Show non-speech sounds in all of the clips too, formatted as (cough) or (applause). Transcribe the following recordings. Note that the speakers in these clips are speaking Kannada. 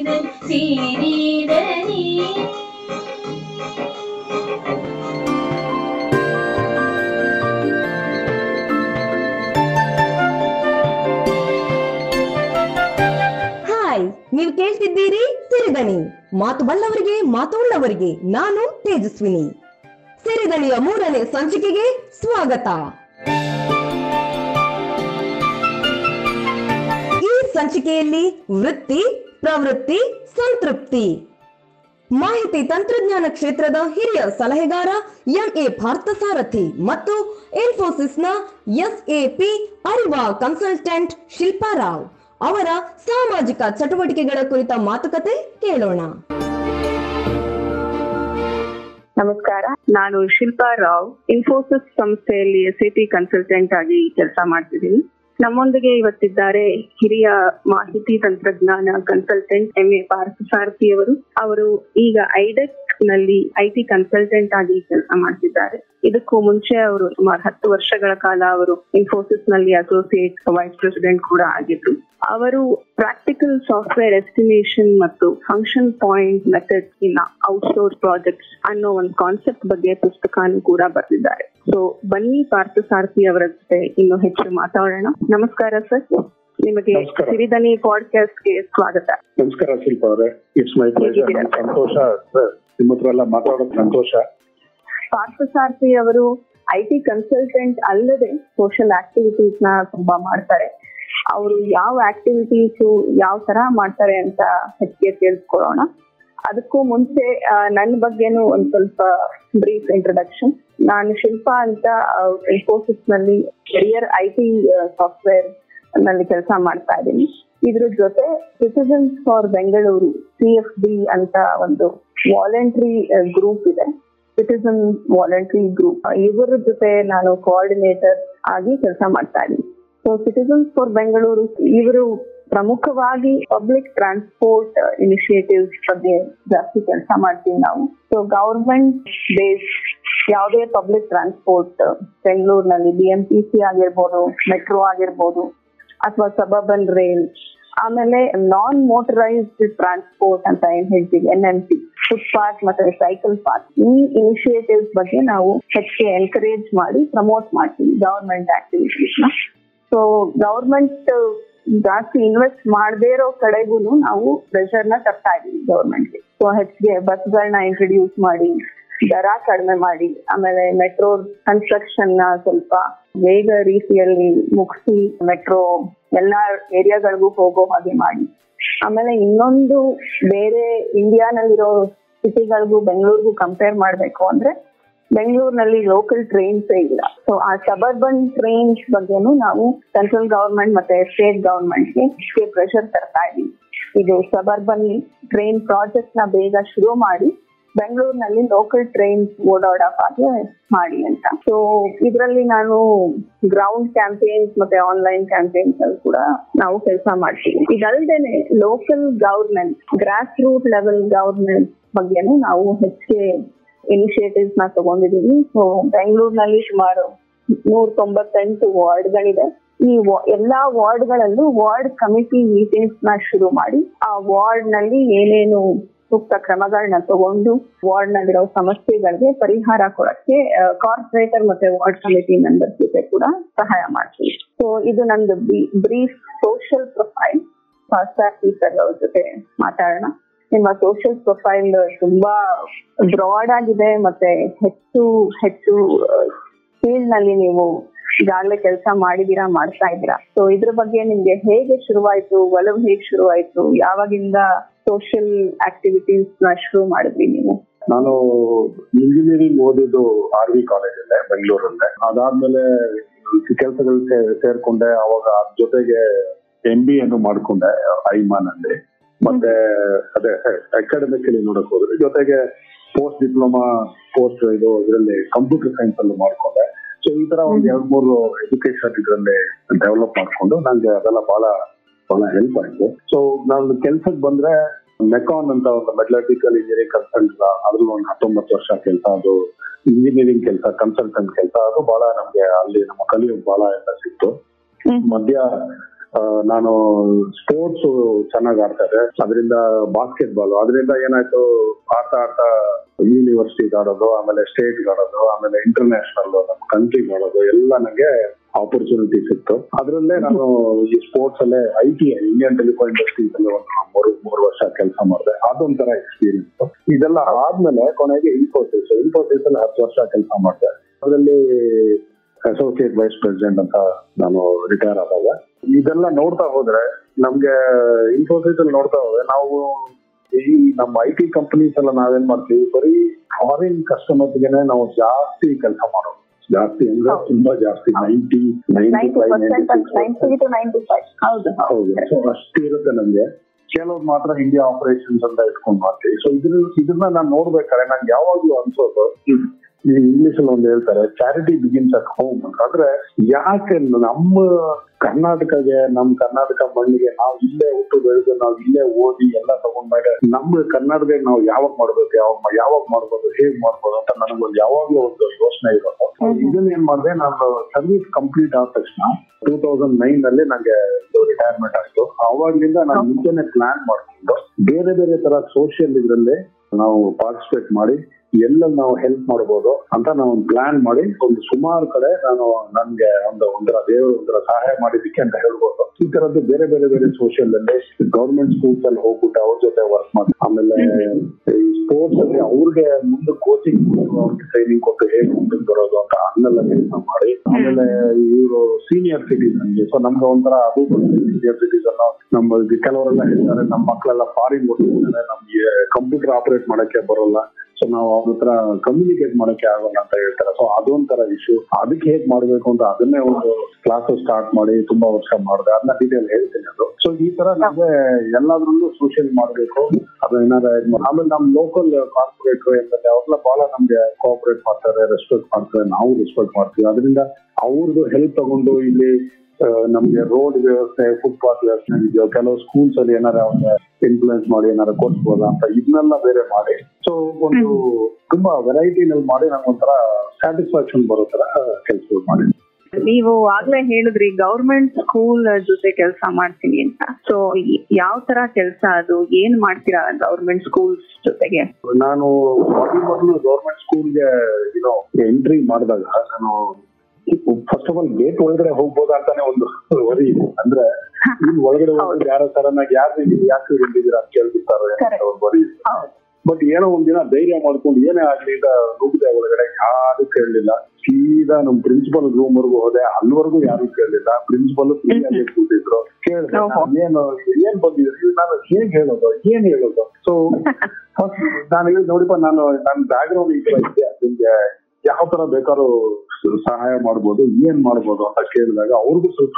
ಹಾಯ್ ನೀವು ಕೇಳ್ತಿದ್ದೀರಿ ಸಿರಿದನಿ ಮಾತು ಬಲ್ಲವರಿಗೆ ಮಾತುಳ್ಳವರಿಗೆ ನಾನು ತೇಜಸ್ವಿನಿ. ಸಿರಿದನಿಯ ಮೂರನೇ ಸಂಚಿಕೆಗೆ ಸ್ವಾಗತ. ಈ ಸಂಚಿಕೆಯಲ್ಲಿ ವೃತ್ತಿ ಪ್ರವೃತ್ತಿ, ಸಂತೃಪ್ತಿ. ಮಾಹಿತಿ ತಂತ್ರಜ್ಞಾನ ಕ್ಷೇತ್ರದ ಹಿರಿಯ ಸಲಹೆಗಾರ ಎಂಎ ಪಾರ್ಥಸಾರಥಿ ಮತ್ತು ಇನ್ಫೋಸಿಸ್ನ ಎಸ್ಎಪಿ ಅರಿವಾ ಕನ್ಸಲ್ಟೆಂಟ್ ಶಿಲ್ಪಾರಾವ್ ಅವರ ಸಾಮಾಜಿಕ ಚಟುವಟಿಕೆಗಳ ಕುರಿತ ಮಾತುಕತೆ ಕೇಳೋಣ. ನಮಸ್ಕಾರ, ನಾನು ಶಿಲ್ಪಾ ರಾವ್, ಇನ್ಫೋಸಿಸ್ ಸಂಸ್ಥೆಯಲ್ಲಿ ಎಸ್ ಎ ಕನ್ಸಲ್ಟೆಂಟ್ ಆಗಿ ಕೆಲಸ ಮಾಡ್ತಿದ್ದೀನಿ. ನಮ್ಮೊಂದಿಗೆ ಇವತ್ತಿದ್ದಾರೆ ಹಿರಿಯ ಮಾಹಿತಿ ತಂತ್ರಜ್ಞಾನ ಕನ್ಸಲ್ಟೆಂಟ್ ಎಂ ಎ ಪಾರ್ಥಸಾರಥಿ ಅವರು ಅವರು ಈಗ ಐಡೆಕ್ ನಲ್ಲಿ ಐಟಿ ಟಿ ಕನ್ಸಲ್ಟೆಂಟ್ ಆಗಿ ಕೆಲಸ ಮಾಡ್ತಿದ್ದಾರೆ. ಇದಕ್ಕೂ ಮುಂಚೆ ಅವರು ಸುಮಾರು ಹತ್ತು ವರ್ಷಗಳ ಕಾಲ ಅವರು ಇನ್ಫೋಸಿಸ್ನಲ್ಲಿ ಅಸೋಸಿಯೇಟ್ ವೈಸ್ ಪ್ರೆಸಿಡೆಂಟ್ ಕೂಡ ಆಗಿದ್ರು. ಅವರು ಪ್ರಾಕ್ಟಿಕಲ್ ಸಾಫ್ಟ್ವೇರ್ ಎಸ್ಟಿಮೇಷನ್ ಮತ್ತು function point method in outsource projects ಅನ್ನೋ ಒಂದು ಕಾನ್ಸೆಪ್ಟ್ ಬಗ್ಗೆ ಪುಸ್ತಕನೂ ಕೂಡ ಬರೆದಿದ್ದಾರೆ. ಸೊ ಬನ್ನಿ ಪಾರ್ಥಸಾರಥಿ ಅವರ ಜೊತೆ ಇನ್ನು ಹೆಚ್ಚು ಮಾತಾಡೋಣ. ನಮಸ್ಕಾರ ಸರ್. ನಿಮಗೆ ಸಿರಿಧನಿ ಪಾಡ್ಕಾಸ್ಟ್ಗೆ ಸ್ವಾಗತ. ನಮಸ್ಕಾರ ಶಿಲ್ಪ ಅವರೇ. ಇಟ್ಸ್ ಮೈ ಸಂತೋಷ ಸರ್? ನಿಮ್ಮ ಎಲ್ಲ ಮಾತಾಡೋದು ಸಂತೋಷ. ಪಾರ್ಥಸಾರಥಿ ಅವರು ಐ ಟಿ ಕನ್ಸಲ್ಟೆಂಟ್ ಅಲ್ಲದೆ ಸೋಷಿಯಲ್ ಆಕ್ಟಿವಿಟೀಸ್ನ ತುಂಬಾ ಮಾಡ್ತಾರೆ. ಅವರು ಯಾವ ಆಕ್ಟಿವಿಟೀಸ್ ಯಾವ ತರ ಮಾಡ್ತಾರೆ ಅಂತ ಹೆಚ್ಚಿಗೆ ತಿಳಿಸ್ಕೊಳ್ಳೋಣ. ಅದಕ್ಕೂ ಮುಂಚೆ ನನ್ನ ಬಗ್ಗೆನೂ ಒಂದ್ ಸ್ವಲ್ಪ ಬ್ರೀಫ್ ಇಂಟ್ರೊಡಕ್ಷನ್ ನಾನು ಶಿಲ್ಪಾ ಅಂತ ಇನ್ಫೋಸಿಸ್ನಲ್ಲಿ ಕೆರಿಯರ್ ಐ ಟಿ ಸಾಫ್ಟ್ವೇರ್ನಲ್ಲಿ ಕೆಲಸ ಮಾಡ್ತಾ ಇದ್ದೀನಿ. ಇದ್ರ ಜೊತೆ citizens for Bengaluru C F B ಅಂತ ಒಂದು ವಾಲಂಟ್ರಿ ಗ್ರೂಪ್ ಇದೆ. ಸಿಟಿಸನ್ ವಾಲಂಟ್ರಿ ಗ್ರೂಪ್ ಇವರ ಜೊತೆ ನಾನು ಕೋಆರ್ಡಿನೇಟರ್ ಆಗಿ ಕೆಲಸ ಮಾಡ್ತಾ ಇದ್ದೀನಿ. ಸೊ ಸಿಟಿಸನ್ಸ್ ಫಾರ್ ಬೆಂಗಳೂರು ಇವರು ಪ್ರಮುಖವಾಗಿ ಪಬ್ಲಿಕ್ ಟ್ರಾನ್ಸ್ಪೋರ್ಟ್ ಇನಿಷಿಯೇಟಿವ್ಸ್ ಬಗ್ಗೆ ಜಾಸ್ತಿ ಕೆಲಸ ಮಾಡ್ತೀವಿ ನಾವು. ಸೊ ಗವರ್ಮೆಂಟ್ ಬೇಸ್ ಯಾವುದೇ ಪಬ್ಲಿಕ್ ಟ್ರಾನ್ಸ್ಪೋರ್ಟ್ ಬೆಂಗಳೂರಿನಲ್ಲಿ ಬಿ ಎಂ ಆಗಿರ್ಬೋದು ಮೆಟ್ರೋ ಆಗಿರ್ಬೋದು ಅಥವಾ ಸಬರ್ಬನ್ ರೈಲ್ ಆಮೇಲೆ ನಾನ್ ಮೋಟರೈಸ್ಡ್ ಟ್ರಾನ್ಸ್ಪೋರ್ಟ್ ಅಂತ ಏನ್ ಹೇಳ್ತೀವಿ? ಎನ್ ಎಂ ಟಿ ಫುಟ್ಪಾತ್ ಮತ್ತೆ ಸೈಕಲ್ ಪಾತ್ ಈ ಇನಿಷಿಯೇಟಿವ್ಸ್ ಬಗ್ಗೆ ನಾವು ಹೆಚ್ಚಿಗೆ ಎನ್ಕರೇಜ್ ಮಾಡಿ ಪ್ರಮೋಟ್ ಮಾಡ್ತೀವಿ ಗವರ್ಮೆಂಟ್ ಆಕ್ಟಿವಿಟೀಸ್ನ. ಸೊ ಗವರ್ಮೆಂಟ್ ಜಾಸ್ತಿ ಇನ್ವೆಸ್ಟ್ ಮಾಡದೇ ಇರೋ ಕಡೆಗೂ ನಾವು ಪ್ರೆಷರ್ನ ತರ್ತಾ ಇದೀವಿ ಗವರ್ಮೆಂಟ್ಗೆ ಸೊ ಹೆಚ್ಚಿಗೆ ಬಸ್ಗಳನ್ನ ಇಂಟ್ರೊಡ್ಯೂಸ್ ಮಾಡಿ ದರ ಕಡಿಮೆ ಮಾಡಿ, ಆಮೇಲೆ ಮೆಟ್ರೋ ಕನ್ಸ್ಟ್ರಕ್ಷನ್ ಸ್ವಲ್ಪ ವೇಗ ರೀತಿಯಲ್ಲಿ ಮುಗಿಸಿ ಮೆಟ್ರೋ ಎಲ್ಲಾ ಏರಿಯಾಗಳಿಗೂ ಹೋಗೋ ಹಾಗೆ ಮಾಡಿ. ಆಮೇಲೆ ಇನ್ನೊಂದು ಬೇರೆ ಇಂಡಿಯಾನಲ್ಲಿರೋ ಸಿಟಿಗಳಿಗೂ ಬೆಂಗಳೂರಿಗೂ ಕಂಪೇರ್ ಮಾಡ್ಬೇಕು ಅಂದ್ರೆ ಬೆಂಗಳೂರಿನಲ್ಲಿ ಲೋಕಲ್ ಟ್ರೈನ್ಸ್ ಇಲ್ಲ. ಸೊ ಆ ಸಬರ್ಬನ್ ಟ್ರೈನ್ಸ್ ಬಗ್ಗೆನೂ ನಾವು ಸೆಂಟ್ರಲ್ ಗವರ್ಮೆಂಟ್ ಮತ್ತೆ ಸ್ಟೇಟ್ ಗವರ್ಮೆಂಟ್ಗೆ ಪ್ರೆಷರ್ ತರ್ತಾ ಇದೀವಿ. ಇದು ಸಬರ್ಬನ್ ಟ್ರೈನ್ ಪ್ರಾಜೆಕ್ಟ್ನ ಬೇಗ ಶುರು ಮಾಡಿ ಬೆಂಗಳೂರಿನಲ್ಲಿ ಲೋಕಲ್ ಟ್ರೈನ್ಸ್ ಓಡಾಡೋ ಹಾಗೆ ಮಾಡಿ ಅಂತ. ಸೊ ಇದರಲ್ಲಿ ನಾನು ಗ್ರೌಂಡ್ ಕ್ಯಾಂಪೇನ್ಸ್ ಮತ್ತೆ ಆನ್ಲೈನ್ ಕ್ಯಾಂಪೇನ್ಸ್ ಅಲ್ಲಿ ಕೂಡ ನಾವು ಕೆಲಸ ಮಾಡ್ತೀವಿ. ಇದಲ್ದೇನೆ local government grass root level government ಬಗ್ಗೆನೂ ನಾವು ಹೆಚ್ಚಿಗೆ ಇನಿಷಿಯೇಟಿವ್ಸ್ನ ತಗೊಂಡಿದೀವಿ. ಸೊ ಬೆಂಗಳೂರಿನಲ್ಲಿ ಸುಮಾರು ನೂರ ತೊಂಬತ್ತೆಂಟು ವಾರ್ಡ್ಗಳಿದೆ. ಈ ಎಲ್ಲಾ ವಾರ್ಡ್ಗಳಲ್ಲೂ ವಾರ್ಡ್ ಕಮಿಟಿ ಮೀಟಿಂಗ್ಸ್ನ ಶುರು ಮಾಡಿ ಆ ವಾರ್ಡ್ನಲ್ಲಿ ಏನೇನು ಸೂಕ್ತ ಕ್ರಮಗಳನ್ನ ತಗೊಂಡು ವಾರ್ಡ್ ನಲ್ಲಿರೋ ಸಮಸ್ಯೆಗಳಿಗೆ ಪರಿಹಾರ ಕೊಡಕ್ಕೆ ಕಾರ್ಪೊರೇಟರ್ ಮತ್ತೆ ವಾರ್ಡ್ ಕಮಿಟಿ ಮೆಂಬರ್ಸ್ ಜೊತೆ ಕೂಡ ಸಹಾಯ ಮಾಡ್ತೀವಿ. ಸೊ ಇದು ನಂದು brief social profile. Fast sir ಅವ್ರ ಜೊತೆ ಮಾತಾಡೋಣ. ನಿಮ್ಮ ಸೋಷಿಯಲ್ ಪ್ರೊಫೈಲ್ ತುಂಬಾ ಬ್ರಾಡ್ ಆಗಿದೆ ಮತ್ತೆ ಹೆಚ್ಚು ಹೆಚ್ಚು ಫೀಲ್ಡ್ನಲ್ಲಿ ನೀವು ಈಗಾಗಲೇ ಕೆಲಸ ಮಾಡಿದೀರಾ ಮಾಡ್ತಾ ಇದ್ದೀರಾ. ಸೊ ಇದ್ರ ಬಗ್ಗೆ ನಿಮ್ಗೆ ಹೇಗೆ ಶುರುವಾಯ್ತು, ಒಲವು ಹೇಗೆ ಶುರುವಾಯ್ತು, ಯಾವಾಗಿಂದ ಸೋಷಿಯಲ್ ಆಕ್ಟಿವಿಟೀಸ್ನ ಶುರು ಮಾಡಿದ್ರಿ ನೀವು? ನಾನು ಇಂಜಿನಿಯರಿಂಗ್ ಓದಿದ್ದು ಆರ್ ವಿ ಕಾಲೇಜಲ್ಲೇ ಬೆಂಗಳೂರಲ್ಲೇ ಅದಾದ್ಮೇಲೆ ಕೆಲಸಗಳು ಸೇರ್ಕೊಂಡೆ ಅವಾಗ ಅದ್ ಜೊತೆಗೆ ಎಂ ಬಿ ಅನ್ನು ಮಾಡ್ಕೊಂಡೆ ಐಮಾನ್ ಅಲ್ಲಿ. ಮತ್ತೆ ಅದೇ ಅಕಾಡೆಮಿಕಲಿ ನೋಡಕ್ ಹೋದ್ರೆ ಜೊತೆಗೆ ಪೋಸ್ಟ್ ಡಿಪ್ಲೊಮಾ ಕೋರ್ಸ್ ಇದು ಇದರಲ್ಲಿ ಕಂಪ್ಯೂಟರ್ ಸೈನ್ಸ್ ಅಲ್ಲಿ ಮಾಡ್ಕೊಂಡೆ. ಸೊ ಈ ತರ ಒಂದು ಎರಡ್ ಮೂರು ಎಜುಕೇಶನ್ ಇದರಲ್ಲಿ ಡೆವಲಪ್ ಮಾಡಿಕೊಂಡು ನನಗೆ ಅದೆಲ್ಲ ಬಹಳ ಬಹಳ ಹೆಲ್ಪ್ ಆಯ್ತು. ಸೊ ನಾನು ಕೆಲ್ಸಕ್ಕೆ ಬಂದ್ರೆ ಮೆಕಾನ್ ಅಂತ ಒಂದು ಮೆಟಲರ್ಜಿಕಲ್ ಇಂಜಿನಿಯರಿಂಗ್ ಕನ್ಸಲ್ಟ್ ಅದ್ರಲ್ಲಿ ಒಂದು ಹತ್ತೊಂಬತ್ತು ವರ್ಷ ಕೆಲಸ ಅದು ಇಂಜಿನಿಯರಿಂಗ್ ಕೆಲಸ ಕನ್ಸಲ್ಟೆಂಟ್ ಕೆಲಸ. ಅದು ಬಹಳ ನಮ್ಗೆ ಅಲ್ಲಿ ನಮ್ಮ ಕಲಿಯೋದು ಬಹಳ ಎಲ್ಲ ಸಿಕ್ತು. ಮಧ್ಯ ನಾನು ಸ್ಪೋರ್ಟ್ಸ್ ಚೆನ್ನಾಗಿ ಆಡ್ತಾರೆ ಅದರಿಂದ ಬಾಸ್ಕೆಟ್ ಬಾಲ್ ಅದರಿಂದ ಏನಾಯ್ತು? ಆಡ್ತಾ ಆಡ್ತಾ ಯೂನಿವರ್ಸಿಟಿ ಆಡೋದು ಆಮೇಲೆ ಸ್ಟೇಟ್ ಆಡೋದು ಆಮೇಲೆ ಇಂಟರ್ನ್ಯಾಷನಲ್ ನಮ್ಮ ಕಂಟ್ರಿ ಆಡೋದು ಎಲ್ಲ ನನಗೆ ಆಪರ್ಚುನಿಟಿ ಸಿಕ್ತು ಅದರಲ್ಲೇ ನಾನು ಈ ಸ್ಪೋರ್ಟ್ಸ್ ಅಲ್ಲೇ I T Indian telecom industries ಅಲ್ಲಿ ಒಂದು ಮೂರು ಮೂರು ವರ್ಷ ಕೆಲಸ ಮಾಡಿದೆ. ಅದೊಂಥರ ಎಕ್ಸ್ಪೀರಿಯನ್ಸ್ ಇದೆಲ್ಲ ಆದ್ಮೇಲೆ ಕೊನೆಗೆ ಇನ್ಫೋಸಿಸ್ ಇನ್ಫೋಸಿಸ್ ಅಲ್ಲಿ ಹತ್ತು ವರ್ಷ ಕೆಲಸ ಮಾಡಿದೆ. ಅದರಲ್ಲಿ ಅಸೋಸಿಯೇಟ್ ವೈಸ್ ಪ್ರೆಸಿಡೆಂಟ್ ಅಂತ ನಾನು ರಿಟೈರ್ ಆದಾಗ. ಇದೆಲ್ಲ ನೋಡ್ತಾ ಹೋದ್ರೆ ನಮ್ಗೆ ಇನ್ಫೋಸಿಸ್ ಅಲ್ಲಿ ನೋಡ್ತಾ ಹೋದ್ರೆ ನಾವು ಈ ನಮ್ಮ ಐ ಟಿ ಕಂಪನೀಸ್ ಎಲ್ಲ ನಾವೇನ್ ಮಾಡ್ತೀವಿ? ಬರೀ ಫಾರಿನ್ ಕಸ್ಟಮರ್ಸ್ಗೆನೆ ನಾವು ಜಾಸ್ತಿ ಕೆಲಸ ಮಾಡೋದು. ಜಾಸ್ತಿ ಅಂದ್ರೆ ತುಂಬಾ ಜಾಸ್ತಿ. ನೈಂಟಿ ಹೌದು ಅಷ್ಟು ಇರುತ್ತೆ ನಮ್ಗೆ. ಕೆಲವ್ರು ಮಾತ್ರ ಇಂಡಿಯಾ ಆಪರೇಷನ್ಸ್ ಅಂತ ಇಟ್ಕೊಂಡ್ ಮಾಡ್ತೀವಿ ಸೊ ಇದ್ರ ಇದನ್ನ ನಾನು ನೋಡ್ಬೇಕಾದ್ರೆ ನಂಗೆ ಯಾವಾಗ್ಲೂ ಅನ್ಸೋದು ಈ ಇಂಗ್ಲಿಷ್ ಅಲ್ಲಿ ಒಂದು ಹೇಳ್ತಾರೆ ಚಾರಿಟಿ ಬಿಗಿನ್ಸ್ ಅಟ್ ಹೋಮ್ ಅಂತಂದ್ರೆ ಯಾಕೆ ನಮ್ಮ ಕರ್ನಾಟಕಗೆ ನಮ್ಮ ಕರ್ನಾಟಕ ಮಣ್ಣಿಗೆ ನಾವು ಇಲ್ಲೇ ಹುಟ್ಟು ಬೆಳೆದು ನಾವು ಇಲ್ಲೇ ಓದಿ ಎಲ್ಲ ತಗೊಂಡ್ಮೇಲೆ ನಮ್ಮ ಕರ್ನಾಟಕ ನಾವು ಯಾವಾಗ ಮಾಡ್ಬೇಕು ಯಾವಾಗ ಯಾವಾಗ ಮಾಡ್ಬೋದು ಹೇಗ್ ಮಾಡ್ಬೋದು ಅಂತ ನನಗೊಂದು ಯಾವಾಗ್ಲೂ ಒಂದು ಯೋಚನೆ ಇರೋದು ಇದನ್ನ ಏನ್ ಮಾಡಿದೆ ನಾನು ಸರ್ವಿಸ್ ಕಂಪ್ಲೀಟ್ ಆದ ತಕ್ಷಣ ಟೂ ತೌಸಂಡ್ ನೈನ್ ಅಲ್ಲಿ ನಂಗೆ ರಿಟೈರ್ಮೆಂಟ್ ಆಯ್ತು. ಅವಾಗ್ಲಿಂದ ನಾನು ಮುಂಚೆನೆ ಪ್ಲಾನ್ ಮಾಡ್ಕೊಂಡು ಬೇರೆ ಬೇರೆ ತರ ಸೋಷಿಯಲ್ ಇದರಲ್ಲಿ ನಾವು ಪಾರ್ಟಿಸಿಪೇಟ್ ಮಾಡಿ ಎಲ್ಲ ನಾವು ಹೆಲ್ಪ್ ಮಾಡಬಹುದು ಅಂತ ನಾವು ಒಂದು ಪ್ಲಾನ್ ಮಾಡಿ ಒಂದು ಸುಮಾರು ಕಡೆ ನಾನು ನನ್ಗೆ ಒಂದು ಒಂದರ ದೇವರು ಒಂದರ ಸಹಾಯ ಮಾಡಿದ್ದಕ್ಕೆ ಅಂತ ಹೇಳ್ಬೋದು. ಈ ತರದ್ದು ಬೇರೆ ಬೇರೆ ಬೇರೆ ಸೋಷಿಯಲ್ ಅಲ್ಲಿ ಗೌರ್ಮೆಂಟ್ ಸ್ಕೂಲ್ಸ್ ಅಲ್ಲಿ ಹೋಗ್ಬಿಟ್ಟು ಅವ್ರ ಜೊತೆ ವರ್ಕ್ ಮಾಡಿ ಆಮೇಲೆ ಈ ಸ್ಪೋರ್ಟ್ಸ್ ಅಲ್ಲಿ ಅವ್ರಿಗೆ ಮುಂದೆ ಕೋಚಿಂಗ್ ಅವ್ರಿಗೆ ಟ್ರೈನಿಂಗ್ ಕೊಟ್ಟು ಹೇಗೆ ಮುಂದಕ್ಕೆ ಬರೋದು ಅಂತ ಅನ್ನೆಲ್ಲ ಕೆಲಸ ಮಾಡಿ ಆಮೇಲೆ ಇವರು ಸೀನಿಯರ್ ಸಿಟಿಸನ್ ಸೊ ನಮ್ಗೆ ಒಂಥರ ಅದು ಸೀನಿಯರ್ ಸಿಟಿಸನ್ ನಮ್ಮ ಕೆಲವರೆಲ್ಲ ಹೇಳ್ತಾರೆ ನಮ್ಮ ಮಕ್ಕಳೆಲ್ಲ ಫಾರಿನ್ ಹೋಗ್ತಿದ್ದಾರೆ ನಮ್ಗೆ ಕಂಪ್ಯೂಟರ್ ಆಪರೇಟ್ ಮಾಡಕ್ಕೆ ಬರೋಲ್ಲ. ಸೊ ನಾವು ಅವ್ರ ಹತ್ರ ಕಮ್ಯುನಿಕೇಟ್ ಮಾಡೋಕೆ ಆಗೋಲ್ಲ ಅಂತ ಹೇಳ್ತಾರೆ. ಸೊ ಅದೊಂಥರ ಇಶ್ಯೂ ಅದಕ್ಕೆ ಹೇಗ್ ಮಾಡ್ಬೇಕು ಅಂತ ಅದನ್ನೇ ಒಂದು ಕ್ಲಾಸ್ ಸ್ಟಾರ್ಟ್ ಮಾಡಿ ತುಂಬಾ ವರ್ಷ ಮಾಡಿದೆ. ಅದನ್ನ ಡೀಟೇಲ್ ಹೇಳ್ತೀನಿ ಅದು. ಸೊ ಈ ತರ ನಮ್ಗೆ ಎಲ್ಲಾದ್ರಲ್ಲೂ ಸೋಷಿಯಲ್ ಮಾಡ್ಬೇಕು. ಅದು ಏನಾರ ಆಮೇಲೆ ನಮ್ ಲೋಕಲ್ ಕಾರ್ಪೊರೇಟ್ ಎಂಬಲ್ಲಿ ಅವ್ರೆಲ್ಲ ಬಹಳ ನಮ್ಗೆ ಕೋಆಪರೇಟ್ ಮಾಡ್ತಾರೆ ರೆಸ್ಪೆಕ್ಟ್ ಮಾಡ್ತಾರೆ. ನಾವು ರೆಸ್ಪೆಕ್ಟ್ ಮಾಡ್ತೀವಿ. ಅದರಿಂದ ಅವ್ರದ್ದು ಹೆಲ್ಪ್ ತಗೊಂಡು ಇಲ್ಲಿ ನಮ್ಗೆ ರೋಡ್ ವ್ಯವಸ್ಥೆ ಫುಟ್ಪಾತ್ ವ್ಯವಸ್ಥೆ ಇದೆಯೋ ಕೆಲವು ಸ್ಕೂಲ್ಸ್ ಅಲ್ಲಿ ಏನಾರ ಅವ್ರಿಗೆ ಇನ್ಫ್ಲೂಯೆನ್ಸ್ ಮಾಡಿ ಏನಾರ ಕೊಡ್ಬೋದಾ ಅಂತ ಇದನ್ನೆಲ್ಲ ಬೇರೆ ಮಾಡಿ. ಸೊ ಒಂದು ತುಂಬಾ ವೆರೈಟಿನಲ್ಲಿ ಮಾಡಿ ನಂಗೆ ಒಂಥರ ಸ್ಯಾಟಿಸ್ಫ್ಯಾಕ್ಷನ್ ಬರೋ ತರ ಕೆಲಸಗಳು ಮಾಡಿ. ನೀವು ಆಗ್ಲೇ ಹೇಳಿದ್ರಿ ಗೌರ್ಮೆಂಟ್ ಸ್ಕೂಲ್ ಜೊತೆ ಕೆಲಸ ಮಾಡ್ತೀನಿ ಅಂತ. ಸೊ ಯಾವ ತರ ಕೆಲಸ ಅದು? ಏನ್ ಮಾಡ್ತೀರಾ ಗೌರ್ಮೆಂಟ್ ಸ್ಕೂಲ್ಸ್ ಜೊತೆಗೆ? ನಾನು ಮೊದಲು ಮೊದಲು ಗೌರ್ಮೆಂಟ್ ಸ್ಕೂಲ್ಗೆ ಏನೋ ಎಂಟ್ರಿ ಮಾಡಿದಾಗ ನಾನು ಫಸ್ಟ್ ಆಫ್ ಆಲ್ ಗೇಟ್ ಒಳಗಡೆ ಹೋಗ್ಬೋದಾ ಅಂತಾನೆ ಒಂದು ವರಿ ಇದೆ. ಅಂದ್ರೆ ಇಲ್ಲಿ ಒಳಗಡೆ ಹೋಗಿ ಯಾರೋ ಸಡನ್ ಆಗಿ ಯಾರು ಯಾಕೆ ಬಂದಿದ್ದೀರಾ ಅಂತ ಕೇಳ್ಬಿಡ್ತಾರೆ ವರಿ. ಬಟ್ ಏನೋ ಒಂದಿನ ಧೈರ್ಯ ಮಾಡ್ಕೊಂಡು ಏನೇ ಆಗ್ಲಿ ಅಂತ ನುಗ್ಗಿದೆ ಒಳಗಡೆ ಯಾರು ಕೇಳಲಿಲ್ಲ. ಸೀದಾ ನಮ್ ಪ್ರಿನ್ಸಿಪಲ್ ರೂಮ್ ವರ್ಗು ಹೋದೆ. ಅಲ್ಲಿವರೆಗೂ ಯಾರು ಕೇಳಲಿಲ್ಲ. ಪ್ರಿನ್ಸಿಪಲ್ ಫ್ರೀ ಆಗಿ ಕೂತಿದ್ರು. ಕೇಳಿದ್ರೆ ಏನು ಏನ್ ಬಂದಿದ್ರು ನಾನು ಹೇಗ್ ಹೇಳೋದು? ಏನ್ ಹೇಳೋದು? ಸೊ (laughs) ನಾನು ಹೇಳಿದ್ ನೋಡಿಪ್ಪ ನಾನು ನನ್ನ ಬ್ಯಾಗ್ರೌಂಡ್ ಗ್ರೌಂಡ್ ಈ ತರ ಇದೆ ನಿಮ್ಗೆ ಯಾವ ತರ ಬೇಕಾದ್ರೂ ಸಹಾಯ ಮಾಡ್ಬೋದು ಏನ್ ಮಾಡ್ಬೋದು ಅಂತ ಕೇಳಿದಾಗ ಅವ್ರಿಗೂ ಸ್ವಲ್ಪ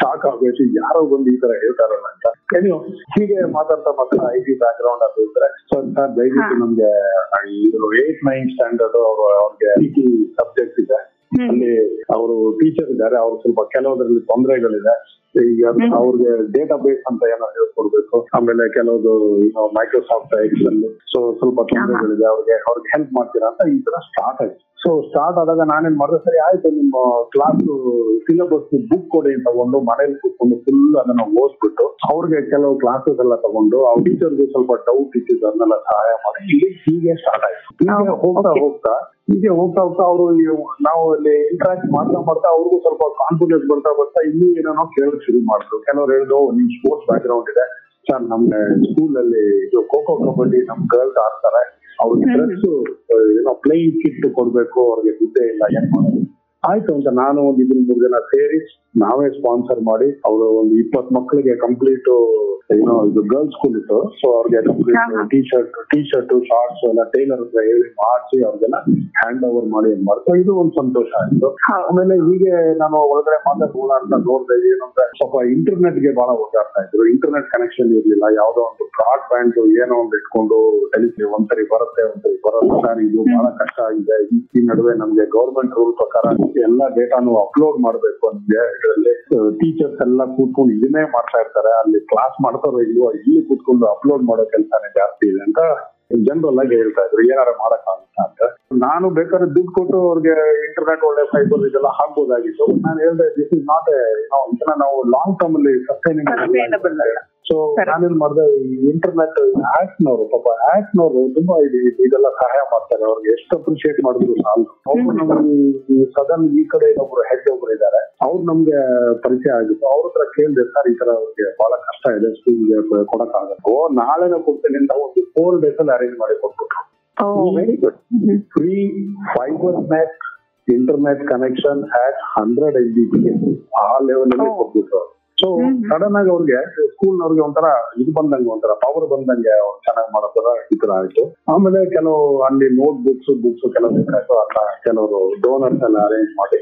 ಶಾಕ್ ಆಗ್ಬೇಕು ಯಾರೋ ಬಂದು ಈ ತರ ಹೇಳ್ತಾರಲ್ಲ ಅಂತ. ಏನು ಹೀಗೆ ಮಾತಾಡ್ತಾ ಮಾತ್ರ ಐ ಟಿ ಬ್ಯಾಕ್ ಗ್ರೌಂಡ್ ಅದು ಇದ್ರೆ. ಸೊ ಸರ್ ದಯವಿಟ್ಟು ನಮ್ಗೆ ಏಟ್ ನೈನ್ ಸ್ಟ್ಯಾಂಡರ್ಡ್ ಅವ್ರಿಗೆ ಐ ಟಿ ಸಬ್ಜೆಕ್ಟ್ ಇದೆ. ಅಲ್ಲಿ ಅವರು ಟೀಚರ್ ಇದ್ದಾರೆ ಅವ್ರು ಸ್ವಲ್ಪ ಕೆಲವದ್ರಲ್ಲಿ ತೊಂದರೆಗಳಿದೆ. ಈಗ ಅವ್ರಿಗೆ ಡೇಟಾ ಬೇಸ್ ಅಂತ ಏನೋ ಹೇಳ್ಕೊಡ್ಬೇಕು. ಆಮೇಲೆ ಕೆಲವೊಂದು ಮೈಕ್ರೋಸಾಫ್ಟ್ ಎಕ್ಸೆಲ್ ಸೊ ಸ್ವಲ್ಪ ತೊಂದರೆಗಳಿದೆ ಅವ್ರಿಗೆ ಅವ್ರಿಗೆ ಹೆಲ್ಪ್ ಮಾಡ್ತೀರಾ ಅಂತ ಈ ತರ ಸ್ಟಾರ್ಟ್ ಆಯ್ತು. ಸೊ ಸ್ಟಾರ್ಟ್ ಆದಾಗ ನಾನೇನ್ ಮಾಡಿದೆ ಸರಿ ಆಯ್ತು ನಿಮ್ಮ ಕ್ಲಾಸ್ ಸಿಲೆಬಸ್ ಬುಕ್ ಕೊಡಿ ತಗೊಂಡು ಮನೇಲಿ ಕೂತ್ಕೊಂಡು ಫುಲ್ ಅದನ್ನ ಓದ್ಬಿಟ್ಟು ಅವ್ರಿಗೆ ಕೆಲವು ಕ್ಲಾಸಸ್ ಎಲ್ಲ ತಗೊಂಡು ಅವ್ರ ಟೀಚರ್ಗೆ ಸ್ವಲ್ಪ ಡೌಟ್ ಇಟ್ಟಿದ್ದು ಅದನ್ನೆಲ್ಲ ಸಹಾಯ ಮಾಡಿ. ಹೀಗೆ ಸ್ಟಾರ್ಟ್ ಆಯ್ತು. ಹೀಗೆ ಹೋಗ್ತಾ ಹೋಗ್ತಾ ಹೀಗೆ ಹೋಗ್ತಾ ಹೋಗ್ತಾ ಅವರು ನಾವು ಅಲ್ಲಿ ಇಂಟ್ರಾಕ್ಟ್ ಮಾಡ್ತಾ ಮಾಡ್ತಾ ಅವ್ರಿಗೂ ಸ್ವಲ್ಪ ಕಾನ್ಫಿಡೆನ್ಸ್ ಬರ್ತಾ ಬರ್ತಾ ಇನ್ನೂ ಏನೋ ಕೇಳಕ್ ಶುರು ಮಾಡಿದ್ರು. ಕೆಲವ್ರು ಹೇಳಿದ್ರು ನಿಮ್ ಸ್ಪೋರ್ಟ್ಸ್ ಬ್ಯಾಕ್ ಗ್ರೌಂಡ್ ಇದೆ. ಸರ್ ನಮ್ಗೆ ಸ್ಕೂಲ್ ಅಲ್ಲಿ ಇದು ಖೋ ಖೋ ಕಬಡ್ಡಿ ನಮ್ ಗರ್ಲ್ಸ್ ಆಡ್ತಾರೆ. ಅವ್ರಿಗೆ ಡ್ರೆಸ್ ಏನೋ ಪ್ಲೇಯಿಂಗ್ ಕಿಟ್ ಕೊಡ್ಬೇಕು ಅವ್ರಿಗೆ ದುಡ್ಡೇ ಇಲ್ಲ ಏನ್ ಮಾಡೋದು? ಆಯ್ತು ಅಂತ ನಾನು ಒಂದು ಇದ್ರ ಮೂರು ಜನ ಸೇರಿ ನಾವೇ ಸ್ಪಾನ್ಸರ್ ಮಾಡಿ ಅವರು ಒಂದು ಇಪ್ಪತ್ ಮಕ್ಕಳಿಗೆ ಕಂಪ್ಲೀಟ್ ಏನೋ ಇದು ಗರ್ಲ್ಸ್ ಸ್ಕೂಲ್ ಇತ್ತು. ಸೊ ಅವ್ರಿಗೆ complete T shirt T shirt shorts ಎಲ್ಲ ಟೈಲರ್ ಹತ್ರ ಹೇಳಿ ಮಾಡಿಸಿ ಅವ್ರಿಗೆಲ್ಲ ಹ್ಯಾಂಡ್ ಓವರ್ ಮಾಡಿ ಏನ್ ಮಾಡ್ತು ಇದು ಒಂದು ಸಂತೋಷ ಆಯ್ತು. ಆಮೇಲೆ ಹೀಗೆ ನಾನು ಒಳಗಡೆ ಮಾತಾಡೋಣ ಅಂತ ನೋಡಿದೆ ಏನಂದ್ರೆ ಸ್ವಲ್ಪ ಇಂಟರ್ನೆಟ್ಗೆ ಬಹಳ ಓಡಾಡ್ತಾ ಇದ್ರು. ಇಂಟರ್ನೆಟ್ ಕನೆಕ್ಷನ್ ಇರ್ಲಿಲ್ಲ. ಯಾವ್ದೋ ಒಂದು ಬ್ರಾಡ್ ಬ್ಯಾಂಡ್ ಏನೋ ಒಂದು ಇಟ್ಕೊಂಡು ಟೆಲಿಫಿ ಒಂದ್ಸರಿ ಬರುತ್ತೆ ಒಂದ್ಸರಿ ಬರಲ್ಲ ಸರ್ ಇದು ಬಹಳ ಕಷ್ಟ ಆಗಿದೆ. ಈ- ಈ ನಡುವೆ ನಮ್ಗೆ ಗೌರ್ಮೆಂಟ್ ರೂಲ್ ಪ್ರಕಾರ ಎಲ್ಲಾ ಡೇಟಾನು ಅಪ್ಲೋಡ್ ಮಾಡ್ಬೇಕು ನಮ್ಗೆ ಇದರಲ್ಲಿ ಟೀಚರ್ಸ್ ಎಲ್ಲ ಕೂತ್ಕೊಂಡು ಇದನ್ನೇ ಮಾಡ್ತಾ ಇರ್ತಾರೆ. ಅಲ್ಲಿ ಕ್ಲಾಸ್ ಮಾಡ್ತಾರೋ ಇಲ್ವೋ, ಇಲ್ಲಿ ಕೂತ್ಕೊಂಡು ಅಪ್ಲೋಡ್ ಮಾಡೋ ಕೆಲಸನೇ ಜಾಸ್ತಿ ಇದೆ ಅಂತ ಜನರಲ್ ಆಗಿ ಹೇಳ್ತಾ ಇದ್ರು. ಏನಾರ ಮಾಡಕ್ ಅಂತ. ನಾನು ಬೇಕಾದ್ರೆ ದುಡ್ಡು ಕೊಟ್ಟು ಅವ್ರಿಗೆ ಇಂಟರ್ನೆಟ್ ಒಳ್ಳೆ ಫೈಬರ್ ಇದೆಲ್ಲ ಹಾಕ್ಬೋದಾಗಿತ್ತು. ನಾನು ಹೇಳಿದೆ ದಿಸ್ ಇಸ್ ನಾಟ್ ಇದನ್ನ ನಾವು ಲಾಂಗ್ ಟರ್ಮ್ ಅಲ್ಲಿ ಸಸ್ಟೈನೇಬಲ್. ಸೊ ನಾನು ನಾನೇನ್ ಮಾಡಿದೆ ಇಂಟರ್ನೆಟ್ ನವರು ಪಾಪ ನವರು ತುಂಬಾ ಇದು- ಇದೆಲ್ಲ ಸಹಾಯ ಮಾಡ್ತಾರೆ. ಅವ್ರಿಗೆ ಎಷ್ಟು ಅಪ್ರಿಶಿಯೇಟ್ ಮಾಡಿದ್ರು ಸಾಲ ಅವ್ರು ನಮ್ಗೆ ಸದನ್ ಈ ಕಡೆ ಇನ್ನೊಬ್ರು ಹೆಡ್ ಒಬ್ರು ಇದ್ದಾರೆ ಅವ್ರು ನಮ್ಗೆ ಪರಿಚಯ ಆಗಿತ್ತು ಅವ್ರ ಹತ್ರ ಕೇಳಿದೆ ಸರ್ ಈ ತರ ಅವ್ರಿಗೆ ಬಹಳ ಕಷ್ಟ ಇದೆ ಸ್ಕೂಲ್ಗೆ ಕೊಡಕ್ ಓ ನಾಳೆನ ಕೊಡ್ತೇನೆ ಅಂತ ಒಂದು ಫೋರ್ ಡೇಸ್ ಅಲ್ಲಿ ಅರೇಂಜ್ ಮಾಡಿ ಕೊಟ್ಬಿಟ್ರು. ಓ very good free fibre net internet connection at hundred L B ಆ ಲೆವೆಲ್ ಅಲ್ಲಿ. ಕೊಟ್ಬಿಟ್ರು ಸೊ. ಸಡನ್ ಆಗಿ ಅವ್ರಿಗೆ ಸ್ಕೂಲ್ನವ್ರಿಗೆ ಒಂಥರ ಇದು ಬಂದಂಗೆ ಒಂಥರ ಪವರ್ ಬಂದಂಗೆ ಅವ್ರು ಚೆನ್ನಾಗಿ ಮಾಡೋ ತರ ಈ ತರ ಆಯ್ತು. ಆಮೇಲೆ ಕೆಲವು ಅಲ್ಲಿ ನೋಟ್ ಬುಕ್ಸ್ ಬುಕ್ಸ್ ಕೆಲವು ಬೇಕಾಯ್ತು ಅಂತ ಕೆಲವರು ಡೋನರ್ಸ್ ಎಲ್ಲ ಅರೇಂಜ್ ಮಾಡಿ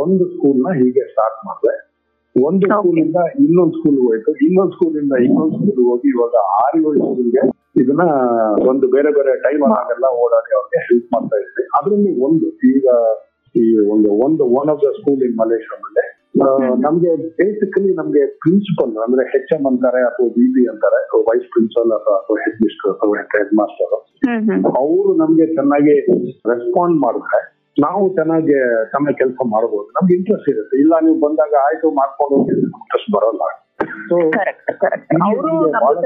ಒಂದು ಸ್ಕೂಲ್ನ ಹೀಗೆ ಸ್ಟಾರ್ಟ್ ಮಾಡಿದೆ. ಒಂದು ಸ್ಕೂಲ್ ಇಂದ ಇನ್ನೊಂದು ಸ್ಕೂಲ್ ಹೋಯ್ತು. ಇನ್ನೊಂದು ಸ್ಕೂಲ್ ಇಂದ ಇನ್ನೊಂದು ಸ್ಕೂಲ್ ಹೋಗಿ ಇವಾಗ ಆರು ಏಳು ಸ್ಕೂಲ್ಗೆ ಇದನ್ನ ಒಂದು ಬೇರೆ ಬೇರೆ ಟೈಮ್ ಆಗೆಲ್ಲ ಓಡಾಡಿ ಅವ್ರಿಗೆ ಹೆಲ್ಪ್ ಮಾಡ್ತಾ ಇದ್ವಿ. ಅದರಲ್ಲಿ ಒಂದು ಈಗ ಈ ಒಂದು ಒಂದು one of the school in Malleswaram ಅಲ್ಲಿ ನಮ್ಗೆ ಬೇಸಿಕಲಿ ನಮ್ಗೆ ಪ್ರಿನ್ಸಿಪಲ್ ಅಂದ್ರೆ ಹೆಚ್ ಎಂ ಅಂತಾರೆ ಅಥವಾ ಬಿ ಪಿ ಅಂತಾರೆ ವೈಸ್ ಪ್ರಿನ್ಸಿಪಲ್ ಅಥವಾ ಅಥವಾ ಹೆಡ್ ಮಿಸ್ಟರ್ ಅಥವಾ ಹೆಡ್ ಮಾಸ್ಟರ್ ಅವರು ನಮ್ಗೆ ಚೆನ್ನಾಗಿ ರೆಸ್ಪಾಂಡ್ ಮಾಡಿದ್ರೆ ನಾವು ಚೆನ್ನಾಗಿ ಚೆನ್ನಾಗಿ ಕೆಲಸ ಮಾಡಬಹುದು ನಮ್ಗೆ ಇಂಟ್ರೆಸ್ಟ್ ಇರುತ್ತೆ. ಇಲ್ಲ ನೀವು ಬಂದಾಗ ಆಯ್ತು ಮಾಡ್ಕೊಂಡು ಇಂಟ್ರೆಸ್ಟ್ ಬರಲ್ಲ. ಸೊ